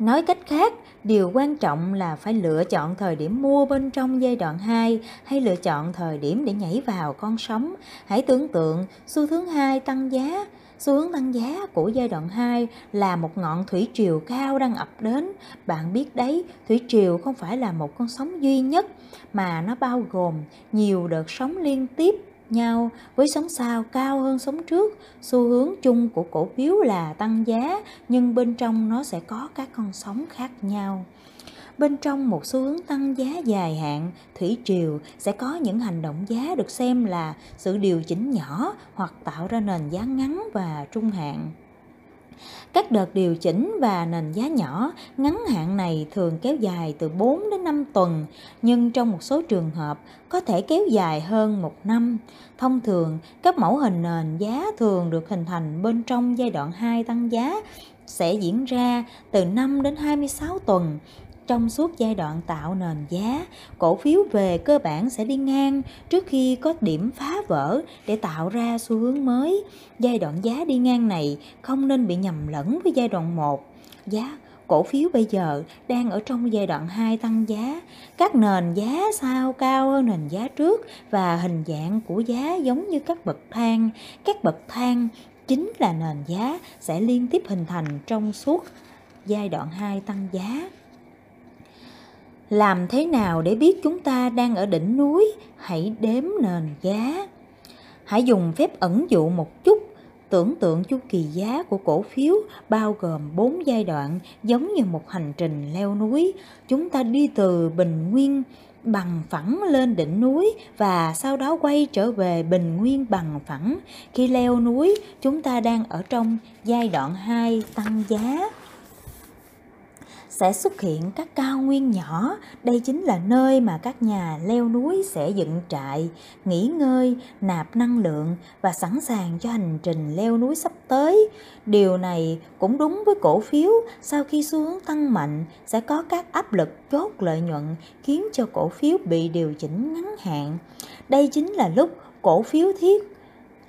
Nói cách khác, điều quan trọng là phải lựa chọn thời điểm mua bên trong giai đoạn 2 hay lựa chọn thời điểm để nhảy vào con sóng. Hãy tưởng tượng xu hướng 2 tăng giá, xu hướng tăng giá của giai đoạn 2 là một ngọn thủy triều cao đang ập đến. Bạn biết đấy, thủy triều không phải là một con sóng duy nhất mà nó bao gồm nhiều đợt sóng liên tiếp nhau, với sóng sao cao hơn sóng trước. Xu hướng chung của cổ phiếu là tăng giá, nhưng bên trong nó sẽ có các con sóng khác nhau. Bên trong một xu hướng tăng giá dài hạn, thủy triều sẽ có những hành động giá được xem là sự điều chỉnh nhỏ hoặc tạo ra nền giá ngắn và trung hạn các đợt điều chỉnh và nền giá nhỏ ngắn hạn này thường kéo dài từ 4 đến 5 tuần, nhưng trong một số trường hợp có thể kéo dài hơn một năm. Thông thường, các mẫu hình nền giá thường được hình thành bên trong giai đoạn 2 tăng giá sẽ diễn ra từ 5 đến 26 tuần trong suốt giai đoạn tạo nền giá, cổ phiếu về cơ bản sẽ đi ngang trước khi có điểm phá vỡ để tạo ra xu hướng mới. Giai đoạn giá đi ngang này không nên bị nhầm lẫn với giai đoạn 1. Giá cổ phiếu bây giờ đang ở trong giai đoạn 2 tăng giá. Các nền giá sao cao hơn nền giá trước và hình dạng của giá giống như các bậc thang. Các bậc thang chính là nền giá sẽ liên tiếp hình thành trong suốt giai đoạn 2 tăng giá làm thế nào để biết chúng ta đang ở đỉnh núi? Hãy đếm nền giá. Hãy dùng phép ẩn dụ một chút. Tưởng tượng chu kỳ giá của cổ phiếu bao gồm bốn giai đoạn, giống như một hành trình leo núi. Chúng ta đi từ bình nguyên bằng phẳng lên đỉnh núi và sau đó quay trở về bình nguyên bằng phẳng. Khi leo núi, chúng ta đang ở trong giai đoạn 2 tăng giá sẽ xuất hiện các cao nguyên nhỏ. Đây chính là nơi mà các nhà leo núi sẽ dựng trại, nghỉ ngơi, nạp năng lượng và sẵn sàng cho hành trình leo núi sắp tới. Điều này cũng đúng với cổ phiếu, sau khi xu hướng tăng mạnh sẽ có các áp lực chốt lợi nhuận khiến cho cổ phiếu bị điều chỉnh ngắn hạn. Đây chính là lúc cổ phiếu thiết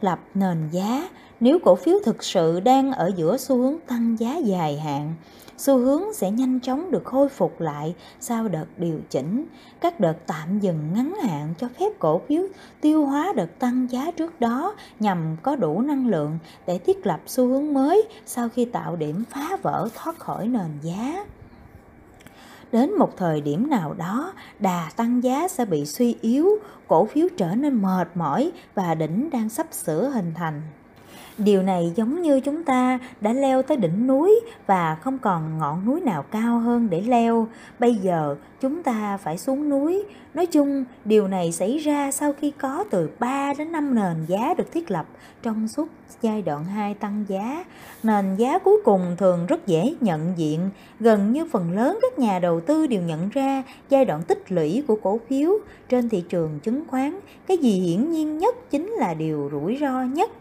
lập nền giá nếu cổ phiếu thực sự đang ở giữa xu hướng tăng giá dài hạn xu hướng sẽ nhanh chóng được khôi phục lại sau đợt điều chỉnh. Các đợt tạm dừng ngắn hạn cho phép cổ phiếu tiêu hóa đợt tăng giá trước đó nhằm có đủ năng lượng để thiết lập xu hướng mới sau khi tạo điểm phá vỡ thoát khỏi nền giá đến một thời điểm nào đó, đà tăng giá sẽ bị suy yếu, cổ phiếu trở nên mệt mỏi và đỉnh đang sắp sửa hình thành điều này giống như chúng ta đã leo tới đỉnh núi và không còn ngọn núi nào cao hơn để leo. Bây giờ, chúng ta phải xuống núi. Nói chung, điều này xảy ra sau khi có từ 3 đến 5 nền giá được thiết lập trong suốt giai đoạn 2 tăng giá. Nền giá cuối cùng thường rất dễ nhận diện. Gần như phần lớn các nhà đầu tư đều nhận ra giai đoạn tích lũy của cổ phiếu trên thị trường chứng khoán. Cái gì hiển nhiên nhất chính là điều rủi ro nhất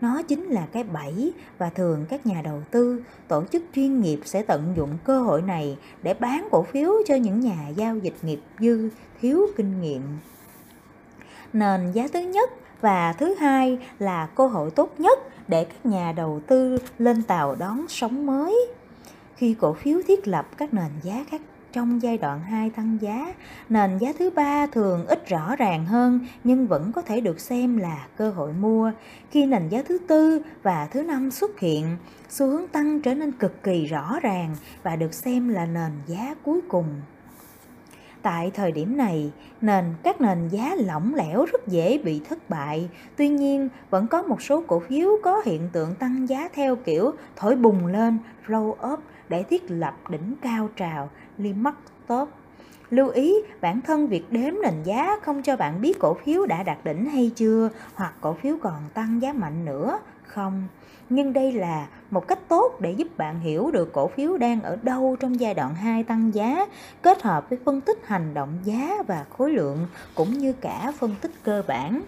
nó chính là cái bẫy và thường các nhà đầu tư, tổ chức chuyên nghiệp sẽ tận dụng cơ hội này để bán cổ phiếu cho những nhà giao dịch nghiệp dư, thiếu kinh nghiệm. Nền giá thứ nhất và thứ hai là cơ hội tốt nhất để các nhà đầu tư lên tàu đón sóng mới. Khi cổ phiếu thiết lập các nền giá khác trong giai đoạn 2 tăng giá, nền giá thứ ba thường ít rõ ràng hơn nhưng vẫn có thể được xem là cơ hội mua. Khi nền giá thứ tư và thứ năm xuất hiện, xu hướng tăng trở nên cực kỳ rõ ràng và được xem là nền giá cuối cùng. Tại thời điểm này, nền các nền giá lỏng lẻo rất dễ bị thất bại. Tuy nhiên, vẫn có một số cổ phiếu có hiện tượng tăng giá theo kiểu thổi bùng lên, roll up để thiết lập đỉnh cao trào Limax Top. Lưu ý, bản thân việc đếm nền giá không cho bạn biết cổ phiếu đã đạt đỉnh hay chưa, hoặc cổ phiếu còn tăng giá mạnh nữa, không. Nhưng đây là một cách tốt để giúp bạn hiểu được cổ phiếu đang ở đâu trong giai đoạn 2 tăng giá, kết hợp với phân tích hành động giá và khối lượng cũng như cả phân tích cơ bản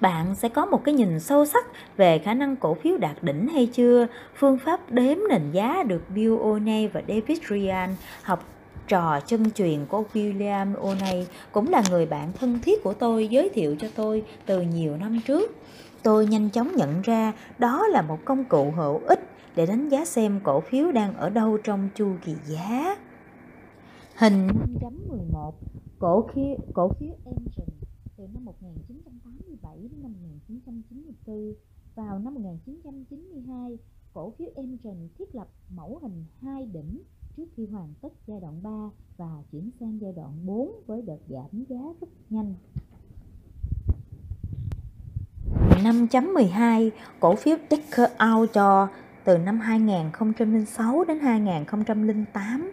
bạn sẽ có một cái nhìn sâu sắc về khả năng cổ phiếu đạt đỉnh hay chưa. Phương pháp đếm nền giá được Bill O'Neill và David Ryan học trò chân truyền của William O'Neill, cũng là người bạn thân thiết của tôi, giới thiệu cho tôi từ nhiều năm trước. Tôi nhanh chóng nhận ra đó là một công cụ hữu ích để đánh giá xem cổ phiếu đang ở đâu trong chu kỳ giá. Hình 5.11 cổ phiếu cổ phiếu Engine từ năm 1997 đến năm 1994. Vào năm 1992, cổ phiếu Emgen thiết lập mẫu hình hai đỉnh trước khi hoàn tất giai đoạn 3 và chuyển sang giai đoạn 4 với đợt giảm giá rất nhanh. 5.12 cổ phiếu Decker Outdoor từ năm 2006 đến 2008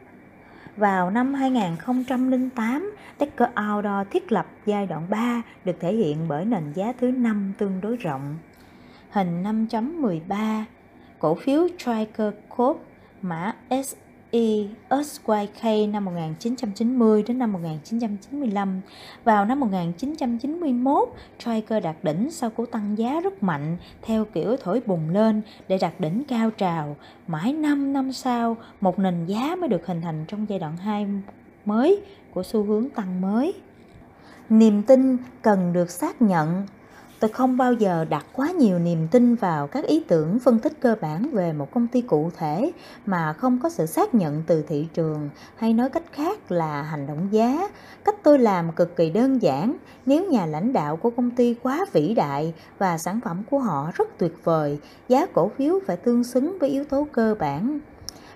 vào năm 2008, Decker Outdoor thiết lập giai đoạn 3 được thể hiện bởi nền giá thứ 5 tương đối rộng. Hình 5.13 Cổ phiếu Striker Corp mã S E. SYK năm 1990 đến năm 1995. Vào năm 1991, Traeger đạt đỉnh sau cú tăng giá rất mạnh theo kiểu thổi bùng lên để đạt đỉnh cao trào. Mãi 5 năm sau, một nền giá mới được hình thành trong giai đoạn 2 mới của xu hướng tăng mới. Niềm tin cần được xác nhận tôi không bao giờ đặt quá nhiều niềm tin vào các ý tưởng phân tích cơ bản về một công ty cụ thể mà không có sự xác nhận từ thị trường hay nói cách khác là hành động giá. Cách tôi làm cực kỳ đơn giản. Nếu nhà lãnh đạo của công ty quá vĩ đại và sản phẩm của họ rất tuyệt vời, giá cổ phiếu phải tương xứng với yếu tố cơ bản.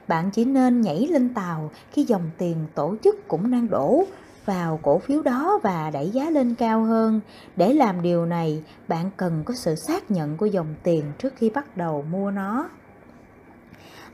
Bạn chỉ nên nhảy lên tàu khi dòng tiền tổ chức cũng đang đổ vào cổ phiếu đó và đẩy giá lên cao hơn. Để làm điều này, bạn cần có sự xác nhận của dòng tiền trước khi bắt đầu mua nó.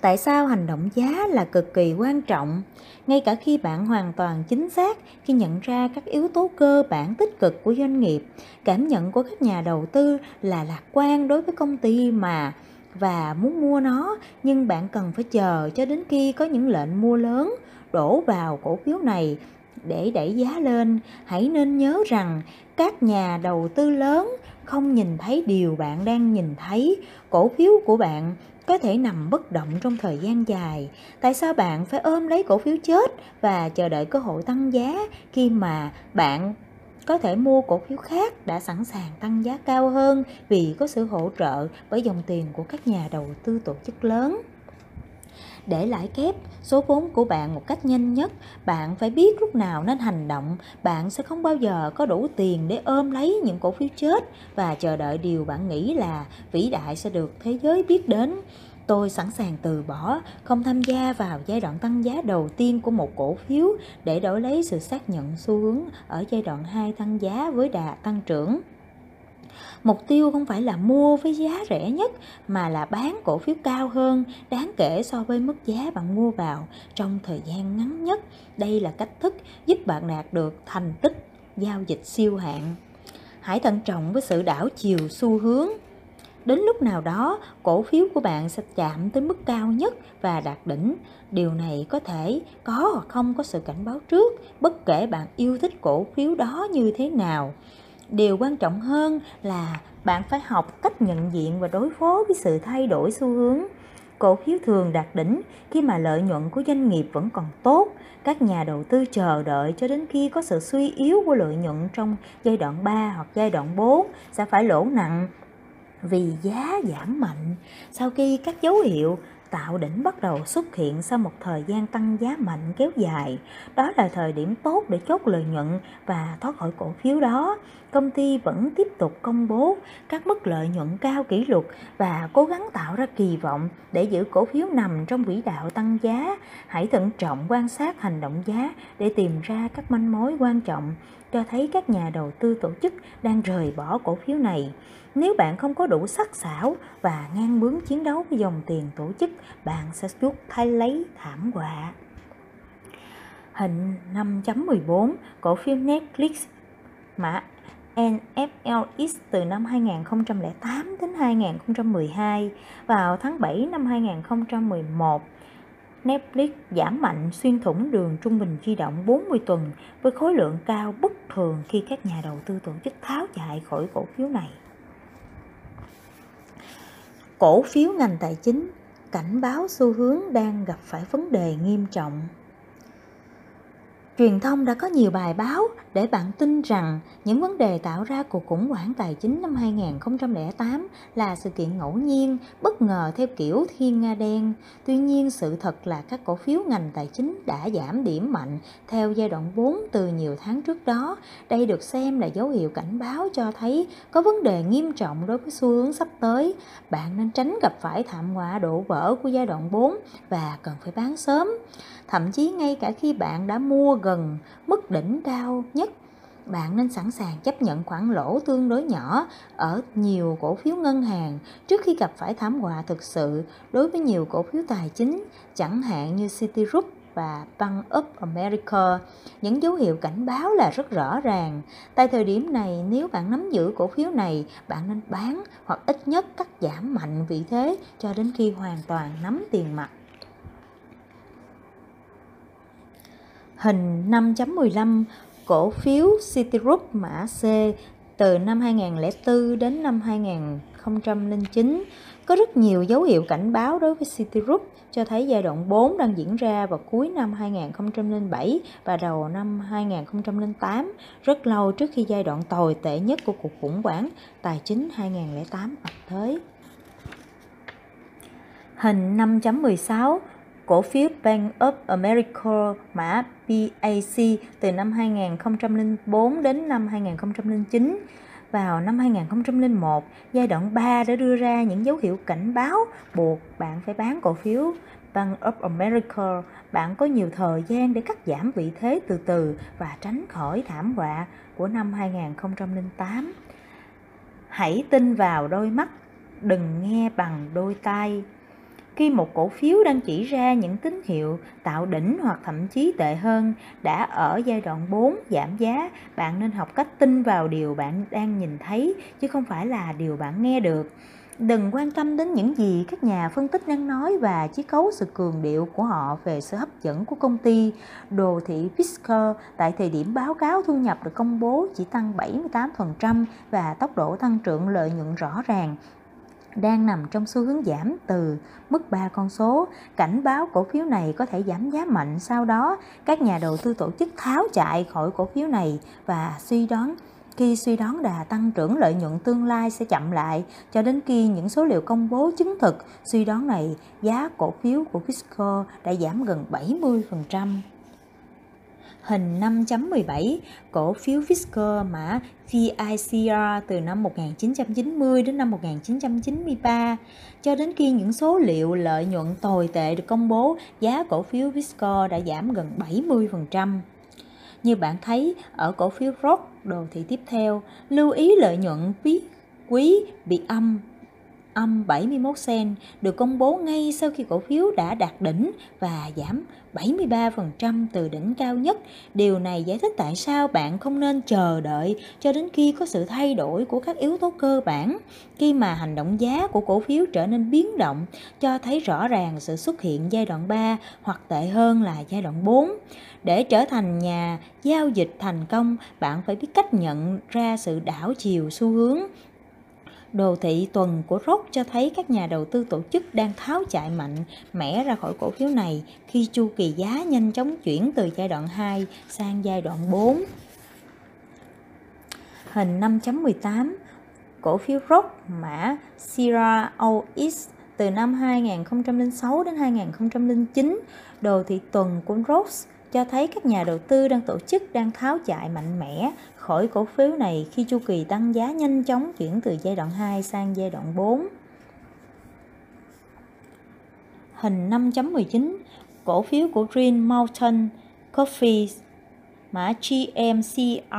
Tại sao hành động giá là cực kỳ quan trọng? Ngay cả khi bạn hoàn toàn chính xác khi nhận ra các yếu tố cơ bản tích cực của doanh nghiệp, cảm nhận của các nhà đầu tư là lạc quan đối với công ty mà và muốn mua nó, nhưng bạn cần phải chờ cho đến khi có những lệnh mua lớn đổ vào cổ phiếu này để đẩy giá lên, hãy nên nhớ rằng các nhà đầu tư lớn không nhìn thấy điều bạn đang nhìn thấy. Cổ phiếu của bạn có thể nằm bất động trong thời gian dài. Tại sao bạn phải ôm lấy cổ phiếu chết và chờ đợi cơ hội tăng giá khi mà bạn có thể mua cổ phiếu khác đã sẵn sàng tăng giá cao hơn vì có sự hỗ trợ bởi dòng tiền của các nhà đầu tư tổ chức lớn? Để lãi kép số vốn của bạn một cách nhanh nhất. Bạn phải biết lúc nào nên hành động. Bạn sẽ không bao giờ có đủ tiền để ôm lấy những cổ phiếu chết và chờ đợi điều bạn nghĩ là vĩ đại sẽ được thế giới biết đến. Tôi sẵn sàng từ bỏ, không tham gia vào giai đoạn tăng giá đầu tiên của một cổ phiếu để đổi lấy sự xác nhận xu hướng ở giai đoạn 2 tăng giá với đà tăng trưởng. Mục tiêu không phải là mua với giá rẻ nhất mà là bán cổ phiếu cao hơn đáng kể so với mức giá bạn mua vào trong thời gian ngắn nhất. Đây là cách thức giúp bạn đạt được thành tích giao dịch siêu hạn. Hãy thận trọng với sự đảo chiều xu hướng Đến lúc nào đó, cổ phiếu của bạn sẽ chạm tới mức cao nhất và đạt đỉnh. Điều này có thể có hoặc không có sự cảnh báo trước, bất kể bạn yêu thích cổ phiếu đó như thế nào. Điều quan trọng hơn là bạn phải học cách nhận diện và đối phó với sự thay đổi xu hướng. Cổ phiếu thường đạt đỉnh khi mà lợi nhuận của doanh nghiệp vẫn còn tốt. Các nhà đầu tư chờ đợi cho đến khi có sự suy yếu của lợi nhuận trong giai đoạn 3 hoặc giai đoạn 4 sẽ phải lỗ nặng vì giá giảm mạnh sau khi các dấu hiệu tạo đỉnh bắt đầu xuất hiện sau một thời gian tăng giá mạnh kéo dài. Đó là thời điểm tốt để chốt lợi nhuận và thoát khỏi cổ phiếu đó. Công ty vẫn tiếp tục công bố các mức lợi nhuận cao kỷ lục và cố gắng tạo ra kỳ vọng để giữ cổ phiếu nằm trong quỹ đạo tăng giá. Hãy thận trọng quan sát hành động giá để tìm ra các manh mối quan trọng, cho thấy các nhà đầu tư tổ chức đang rời bỏ cổ phiếu này. Nếu bạn không có đủ sắc sảo và ngang bướng chiến đấu với dòng tiền tổ chức, bạn sẽ chuốc thay lấy thảm họa. Hình 5.14 cổ phiếu Netflix mã NFLX từ năm 2008 đến 2012 vào tháng 7 năm 2011 Netflix giảm mạnh xuyên thủng đường trung bình di động 40 tuần với khối lượng cao bất thường khi các nhà đầu tư tổ chức tháo chạy khỏi cổ phiếu này. Cổ phiếu ngành tài chính, cảnh báo xu hướng đang gặp phải vấn đề nghiêm trọng. Truyền thông đã có nhiều bài báo để bạn tin rằng những vấn đề tạo ra cuộc khủng hoảng tài chính năm 2008 là sự kiện ngẫu nhiên, bất ngờ theo kiểu thiên nga đen. Tuy nhiên, sự thật là các cổ phiếu ngành tài chính đã giảm điểm mạnh theo giai đoạn 4 từ nhiều tháng trước đó. Đây được xem là dấu hiệu cảnh báo cho thấy có vấn đề nghiêm trọng đối với xu hướng sắp tới. Bạn nên tránh gặp phải thảm họa đổ vỡ của giai đoạn 4 và cần phải bán sớm thậm chí ngay cả khi bạn đã mua gần mức đỉnh cao nhất bạn nên sẵn sàng chấp nhận khoản lỗ tương đối nhỏ ở nhiều cổ phiếu ngân hàng trước khi gặp phải thảm họa thực sự đối với nhiều cổ phiếu tài chính chẳng hạn như Citigroup và Bank of America. Những dấu hiệu cảnh báo là rất rõ ràng. Tại thời điểm này, nếu bạn nắm giữ cổ phiếu này, bạn nên bán hoặc ít nhất cắt giảm mạnh vị thế cho đến khi hoàn toàn nắm tiền mặt. Hình 5.15 cổ phiếu Citigroup mã C từ năm 2004 đến năm 2009 có rất nhiều dấu hiệu cảnh báo đối với Citigroup cho thấy giai đoạn 4 đang diễn ra vào cuối năm 2007 và đầu năm 2008, rất lâu trước khi giai đoạn tồi tệ nhất của cuộc khủng hoảng tài chính 2008 ập tới. Hình 5.16 cổ phiếu Bank of America mã BAC từ năm 2004 đến năm 2009. Vào năm 2001, giai đoạn 3 đã đưa ra những dấu hiệu cảnh báo buộc bạn phải bán cổ phiếu Bank of America. Bạn có nhiều thời gian để cắt giảm vị thế từ từ và tránh khỏi thảm họa của năm 2008. Hãy tin vào đôi mắt, đừng nghe bằng đôi tai khi một cổ phiếu đang chỉ ra những tín hiệu tạo đỉnh hoặc thậm chí tệ hơn đã ở giai đoạn 4 giảm giá, bạn nên học cách tin vào điều bạn đang nhìn thấy chứ không phải là điều bạn nghe được. Đừng quan tâm đến những gì các nhà phân tích đang nói và chiết cấu sự cường điệu của họ về sự hấp dẫn của công ty. Đồ thị Fisker tại thời điểm báo cáo thu nhập được công bố chỉ tăng 78% và tốc độ tăng trưởng lợi nhuận rõ ràng đang nằm trong xu hướng giảm từ mức 3 con số, cảnh báo cổ phiếu này có thể giảm giá mạnh. Sau đó các nhà đầu tư tổ chức tháo chạy khỏi cổ phiếu này và suy đoán khi suy đoán đà tăng trưởng lợi nhuận tương lai sẽ chậm lại. Cho đến khi những số liệu công bố chứng thực suy đoán này giá cổ phiếu của Fisco đã giảm gần 70%. Hình 5.17, cổ phiếu Fisker mã VICR từ năm 1990 đến năm 1993. Cho đến khi những số liệu lợi nhuận tồi tệ được công bố, giá cổ phiếu Fisker đã giảm gần 70%. Như bạn thấy ở cổ phiếu Rock đồ thị tiếp theo, lưu ý lợi nhuận quý, quý bị âm âm 71 sen được công bố ngay sau khi cổ phiếu đã đạt đỉnh và giảm 73% từ đỉnh cao nhất. Điều này giải thích tại sao bạn không nên chờ đợi cho đến khi có sự thay đổi của các yếu tố cơ bản. Khi mà hành động giá của cổ phiếu trở nên biến động, cho thấy rõ ràng sự xuất hiện giai đoạn 3 hoặc tệ hơn là giai đoạn 4. Để trở thành nhà giao dịch thành công, bạn phải biết cách nhận ra sự đảo chiều xu hướng Đồ thị tuần của Rốt cho thấy các nhà đầu tư tổ chức đang tháo chạy mạnh mẽ ra khỏi cổ phiếu này khi chu kỳ giá nhanh chóng chuyển từ giai đoạn 2 sang giai đoạn 4. Hình 5.18 Cổ phiếu Rốt mã Sierra OX từ năm 2006 đến 2009, đồ thị tuần của Rose cho thấy các nhà đầu tư đang tổ chức đang tháo chạy mạnh mẽ khỏi cổ phiếu này khi chu kỳ tăng giá nhanh chóng chuyển từ giai đoạn 2 sang giai đoạn 4. Hình 5.19 cổ phiếu của Green Mountain Coffee mã GMCR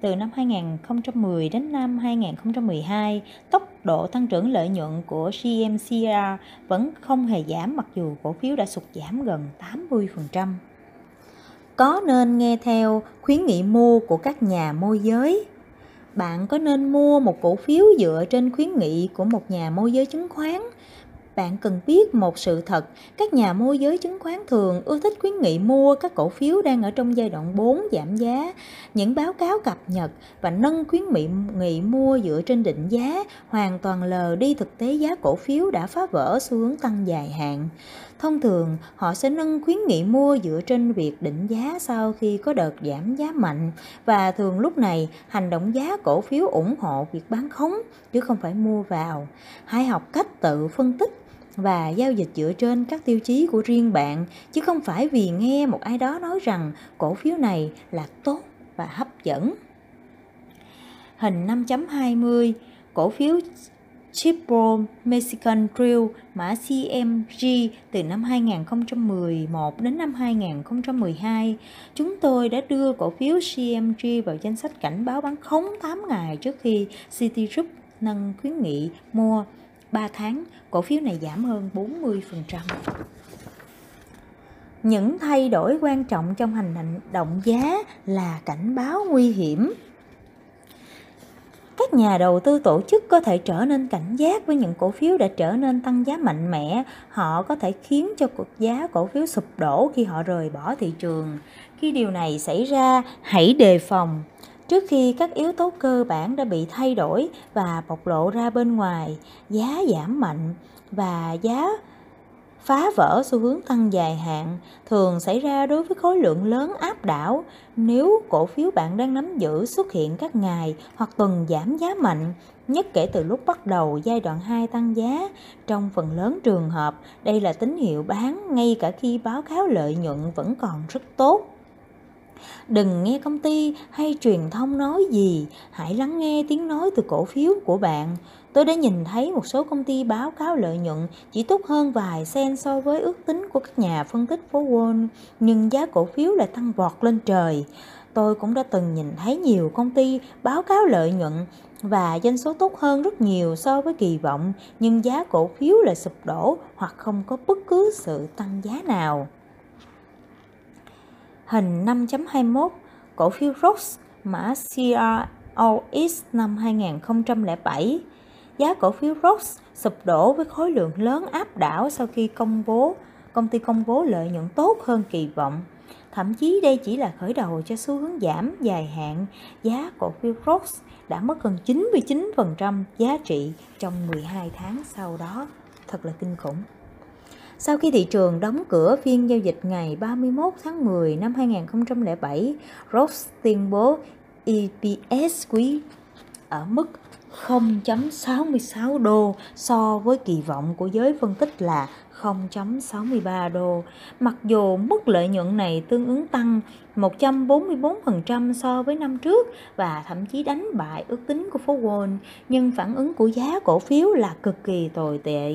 từ năm 2010 đến năm 2012, tốc độ tăng trưởng lợi nhuận của GMCR vẫn không hề giảm mặc dù cổ phiếu đã sụt giảm gần 80% có nên nghe theo khuyến nghị mua của các nhà môi giới bạn có nên mua một cổ phiếu dựa trên khuyến nghị của một nhà môi giới chứng khoán bạn cần biết một sự thật, các nhà môi giới chứng khoán thường ưa thích khuyến nghị mua các cổ phiếu đang ở trong giai đoạn 4 giảm giá. Những báo cáo cập nhật và nâng khuyến nghị, nghị mua dựa trên định giá hoàn toàn lờ đi thực tế giá cổ phiếu đã phá vỡ xu hướng tăng dài hạn. Thông thường, họ sẽ nâng khuyến nghị mua dựa trên việc định giá sau khi có đợt giảm giá mạnh và thường lúc này hành động giá cổ phiếu ủng hộ việc bán khống chứ không phải mua vào. Hãy học cách tự phân tích và giao dịch dựa trên các tiêu chí của riêng bạn chứ không phải vì nghe một ai đó nói rằng cổ phiếu này là tốt và hấp dẫn. Hình 5.20 cổ phiếu Chipro Mexican Drill mã CMG từ năm 2011 đến năm 2012. Chúng tôi đã đưa cổ phiếu CMG vào danh sách cảnh báo bán khống 8 ngày trước khi Citigroup nâng khuyến nghị mua 3 tháng, cổ phiếu này giảm hơn 40%. Những thay đổi quan trọng trong hành động giá là cảnh báo nguy hiểm các nhà đầu tư tổ chức có thể trở nên cảnh giác với những cổ phiếu đã trở nên tăng giá mạnh mẽ. Họ có thể khiến cho cuộc giá cổ phiếu sụp đổ khi họ rời bỏ thị trường. Khi điều này xảy ra, hãy đề phòng. Trước khi các yếu tố cơ bản đã bị thay đổi và bộc lộ ra bên ngoài, giá giảm mạnh và giá phá vỡ xu hướng tăng dài hạn thường xảy ra đối với khối lượng lớn áp đảo nếu cổ phiếu bạn đang nắm giữ xuất hiện các ngày hoặc tuần giảm giá mạnh nhất kể từ lúc bắt đầu giai đoạn 2 tăng giá. Trong phần lớn trường hợp, đây là tín hiệu bán ngay cả khi báo cáo lợi nhuận vẫn còn rất tốt. Đừng nghe công ty hay truyền thông nói gì, hãy lắng nghe tiếng nói từ cổ phiếu của bạn. Tôi đã nhìn thấy một số công ty báo cáo lợi nhuận chỉ tốt hơn vài sen so với ước tính của các nhà phân tích phố Wall, nhưng giá cổ phiếu lại tăng vọt lên trời. Tôi cũng đã từng nhìn thấy nhiều công ty báo cáo lợi nhuận và doanh số tốt hơn rất nhiều so với kỳ vọng, nhưng giá cổ phiếu lại sụp đổ hoặc không có bất cứ sự tăng giá nào. Hình 5.21 Cổ phiếu ROX mã CROX năm 2007 Giá cổ phiếu Ross sụp đổ với khối lượng lớn áp đảo sau khi công bố công ty công bố lợi nhuận tốt hơn kỳ vọng. Thậm chí đây chỉ là khởi đầu cho xu hướng giảm dài hạn. Giá cổ phiếu Ross đã mất gần 99% giá trị trong 12 tháng sau đó. Thật là kinh khủng. Sau khi thị trường đóng cửa phiên giao dịch ngày 31 tháng 10 năm 2007, Ross tuyên bố EPS quý ở mức 0.66 đô so với kỳ vọng của giới phân tích là 0.63 đô. Mặc dù mức lợi nhuận này tương ứng tăng 144% so với năm trước và thậm chí đánh bại ước tính của phố Wall, nhưng phản ứng của giá cổ phiếu là cực kỳ tồi tệ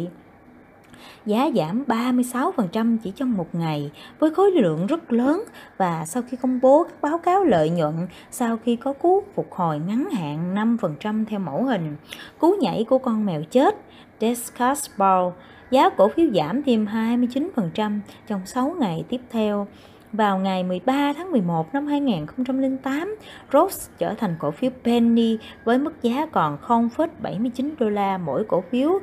giá giảm 36% chỉ trong một ngày với khối lượng rất lớn và sau khi công bố các báo cáo lợi nhuận sau khi có cú phục hồi ngắn hạn 5% theo mẫu hình, cú nhảy của con mèo chết Discuss Ball, giá cổ phiếu giảm thêm 29% trong 6 ngày tiếp theo. Vào ngày 13 tháng 11 năm 2008, Rose trở thành cổ phiếu penny với mức giá còn 0,79 đô la mỗi cổ phiếu,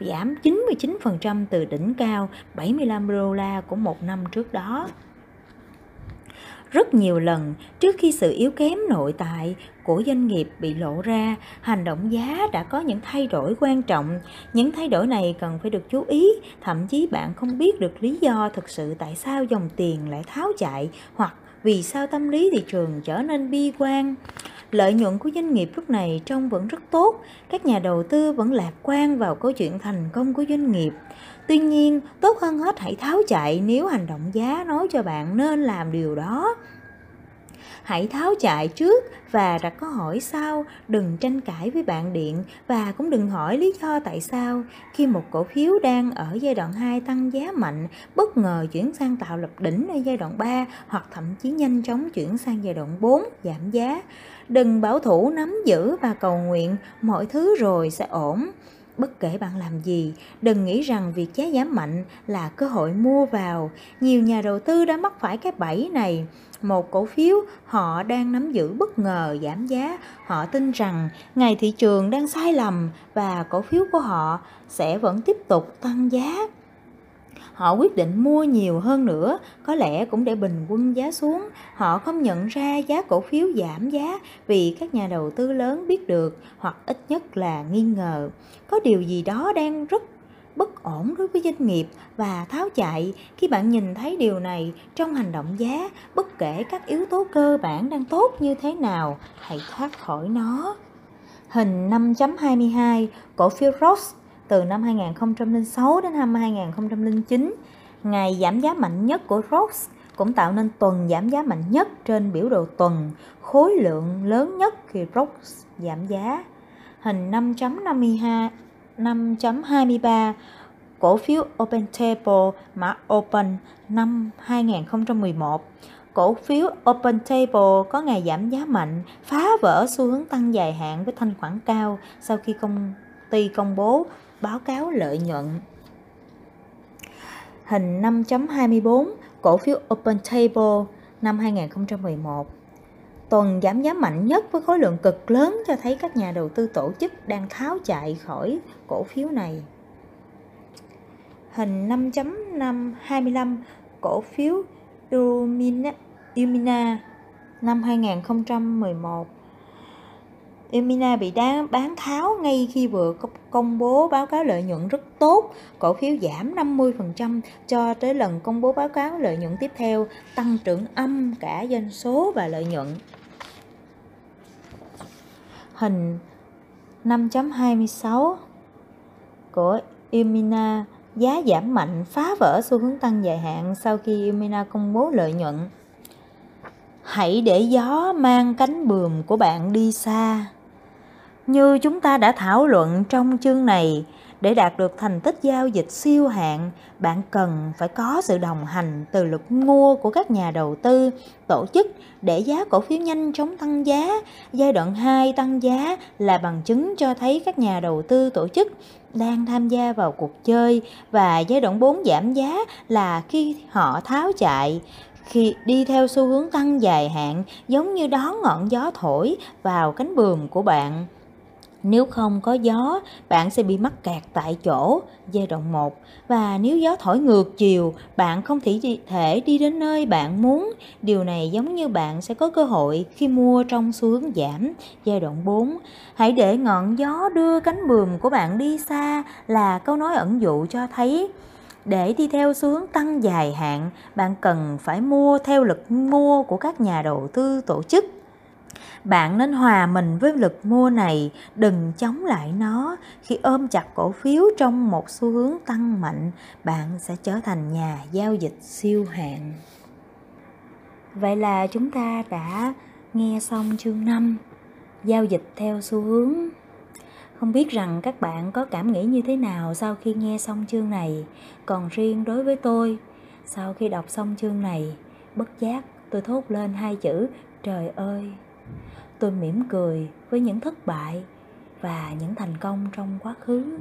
giảm 99% từ đỉnh cao 75 đô la của một năm trước đó. Rất nhiều lần trước khi sự yếu kém nội tại của doanh nghiệp bị lộ ra, hành động giá đã có những thay đổi quan trọng. Những thay đổi này cần phải được chú ý, thậm chí bạn không biết được lý do thực sự tại sao dòng tiền lại tháo chạy hoặc vì sao tâm lý thị trường trở nên bi quan. Lợi nhuận của doanh nghiệp lúc này trông vẫn rất tốt, các nhà đầu tư vẫn lạc quan vào câu chuyện thành công của doanh nghiệp. Tuy nhiên, tốt hơn hết hãy tháo chạy nếu hành động giá nói cho bạn nên làm điều đó. Hãy tháo chạy trước và đặt câu hỏi sau. Đừng tranh cãi với bạn điện và cũng đừng hỏi lý do tại sao. Khi một cổ phiếu đang ở giai đoạn 2 tăng giá mạnh bất ngờ chuyển sang tạo lập đỉnh ở giai đoạn 3 hoặc thậm chí nhanh chóng chuyển sang giai đoạn 4 giảm giá đừng bảo thủ nắm giữ và cầu nguyện, mọi thứ rồi sẽ ổn. Bất kể bạn làm gì, đừng nghĩ rằng việc giá giảm mạnh là cơ hội mua vào. Nhiều nhà đầu tư đã mắc phải cái bẫy này. Một cổ phiếu, họ đang nắm giữ bất ngờ giảm giá. Họ tin rằng ngày thị trường đang sai lầm và cổ phiếu của họ sẽ vẫn tiếp tục tăng giá họ quyết định mua nhiều hơn nữa, có lẽ cũng để bình quân giá xuống. Họ không nhận ra giá cổ phiếu giảm giá vì các nhà đầu tư lớn biết được, hoặc ít nhất là nghi ngờ. Có điều gì đó đang rất bất ổn đối với doanh nghiệp và tháo chạy. Khi bạn nhìn thấy điều này trong hành động giá, bất kể các yếu tố cơ bản đang tốt như thế nào, hãy thoát khỏi nó. Hình 5.22 cổ phiếu Ross từ năm 2006 đến năm 2009 ngày giảm giá mạnh nhất của ROX cũng tạo nên tuần giảm giá mạnh nhất trên biểu đồ tuần khối lượng lớn nhất khi ROX giảm giá hình 5.52 5.23 cổ phiếu Open Table mã Open năm 2011. Cổ phiếu Open Table có ngày giảm giá mạnh, phá vỡ xu hướng tăng dài hạn với thanh khoản cao sau khi công ty công bố báo cáo lợi nhuận. Hình 5.24 cổ phiếu Open Table năm 2011 tuần giảm giá mạnh nhất với khối lượng cực lớn cho thấy các nhà đầu tư tổ chức đang tháo chạy khỏi cổ phiếu này. Hình 5.525 cổ phiếu Illumina, Illumina năm 2011 Emina bị đá bán tháo ngay khi vừa công bố báo cáo lợi nhuận rất tốt, cổ phiếu giảm 50% cho tới lần công bố báo cáo lợi nhuận tiếp theo, tăng trưởng âm cả doanh số và lợi nhuận hình 5.26 của Imina giá giảm mạnh phá vỡ xu hướng tăng dài hạn sau khi Imina công bố lợi nhuận. Hãy để gió mang cánh bườm của bạn đi xa. Như chúng ta đã thảo luận trong chương này, để đạt được thành tích giao dịch siêu hạn, bạn cần phải có sự đồng hành từ lực mua của các nhà đầu tư, tổ chức để giá cổ phiếu nhanh chóng tăng giá. Giai đoạn 2 tăng giá là bằng chứng cho thấy các nhà đầu tư tổ chức đang tham gia vào cuộc chơi và giai đoạn 4 giảm giá là khi họ tháo chạy. Khi đi theo xu hướng tăng dài hạn giống như đón ngọn gió thổi vào cánh buồm của bạn nếu không có gió, bạn sẽ bị mắc kẹt tại chỗ giai đoạn 1 và nếu gió thổi ngược chiều, bạn không thể đi, đến nơi bạn muốn. Điều này giống như bạn sẽ có cơ hội khi mua trong xu hướng giảm giai đoạn 4. Hãy để ngọn gió đưa cánh buồm của bạn đi xa là câu nói ẩn dụ cho thấy để đi theo xu hướng tăng dài hạn, bạn cần phải mua theo lực mua của các nhà đầu tư tổ chức bạn nên hòa mình với lực mua này, đừng chống lại nó. Khi ôm chặt cổ phiếu trong một xu hướng tăng mạnh, bạn sẽ trở thành nhà giao dịch siêu hạng. Vậy là chúng ta đã nghe xong chương 5, giao dịch theo xu hướng. Không biết rằng các bạn có cảm nghĩ như thế nào sau khi nghe xong chương này. Còn riêng đối với tôi, sau khi đọc xong chương này, bất giác tôi thốt lên hai chữ trời ơi tôi mỉm cười với những thất bại và những thành công trong quá khứ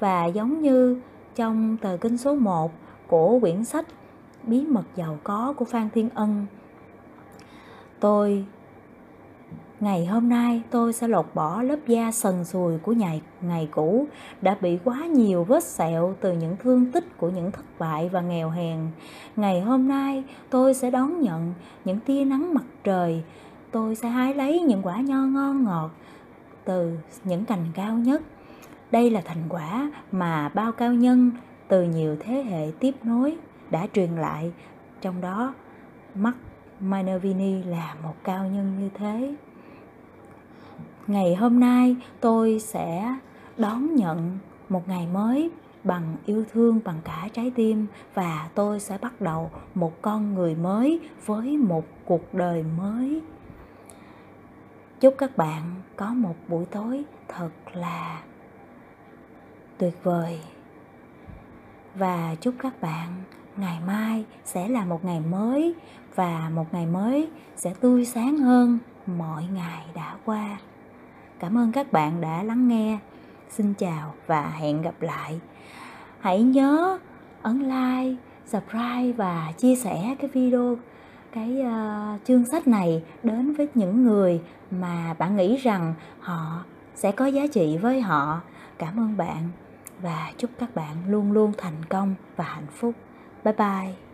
và giống như trong tờ kinh số 1 của quyển sách Bí mật giàu có của Phan Thiên Ân tôi Ngày hôm nay tôi sẽ lột bỏ lớp da sần sùi của ngày, ngày cũ đã bị quá nhiều vết sẹo từ những thương tích của những thất bại và nghèo hèn. Ngày hôm nay tôi sẽ đón nhận những tia nắng mặt trời. Tôi sẽ hái lấy những quả nho ngon ngọt từ những cành cao nhất. Đây là thành quả mà bao cao nhân từ nhiều thế hệ tiếp nối đã truyền lại. Trong đó, Mark Minervini là một cao nhân như thế ngày hôm nay tôi sẽ đón nhận một ngày mới bằng yêu thương bằng cả trái tim và tôi sẽ bắt đầu một con người mới với một cuộc đời mới chúc các bạn có một buổi tối thật là tuyệt vời và chúc các bạn ngày mai sẽ là một ngày mới và một ngày mới sẽ tươi sáng hơn mọi ngày đã qua Cảm ơn các bạn đã lắng nghe. Xin chào và hẹn gặp lại. Hãy nhớ ấn like, subscribe và chia sẻ cái video cái uh, chương sách này đến với những người mà bạn nghĩ rằng họ sẽ có giá trị với họ. Cảm ơn bạn và chúc các bạn luôn luôn thành công và hạnh phúc. Bye bye.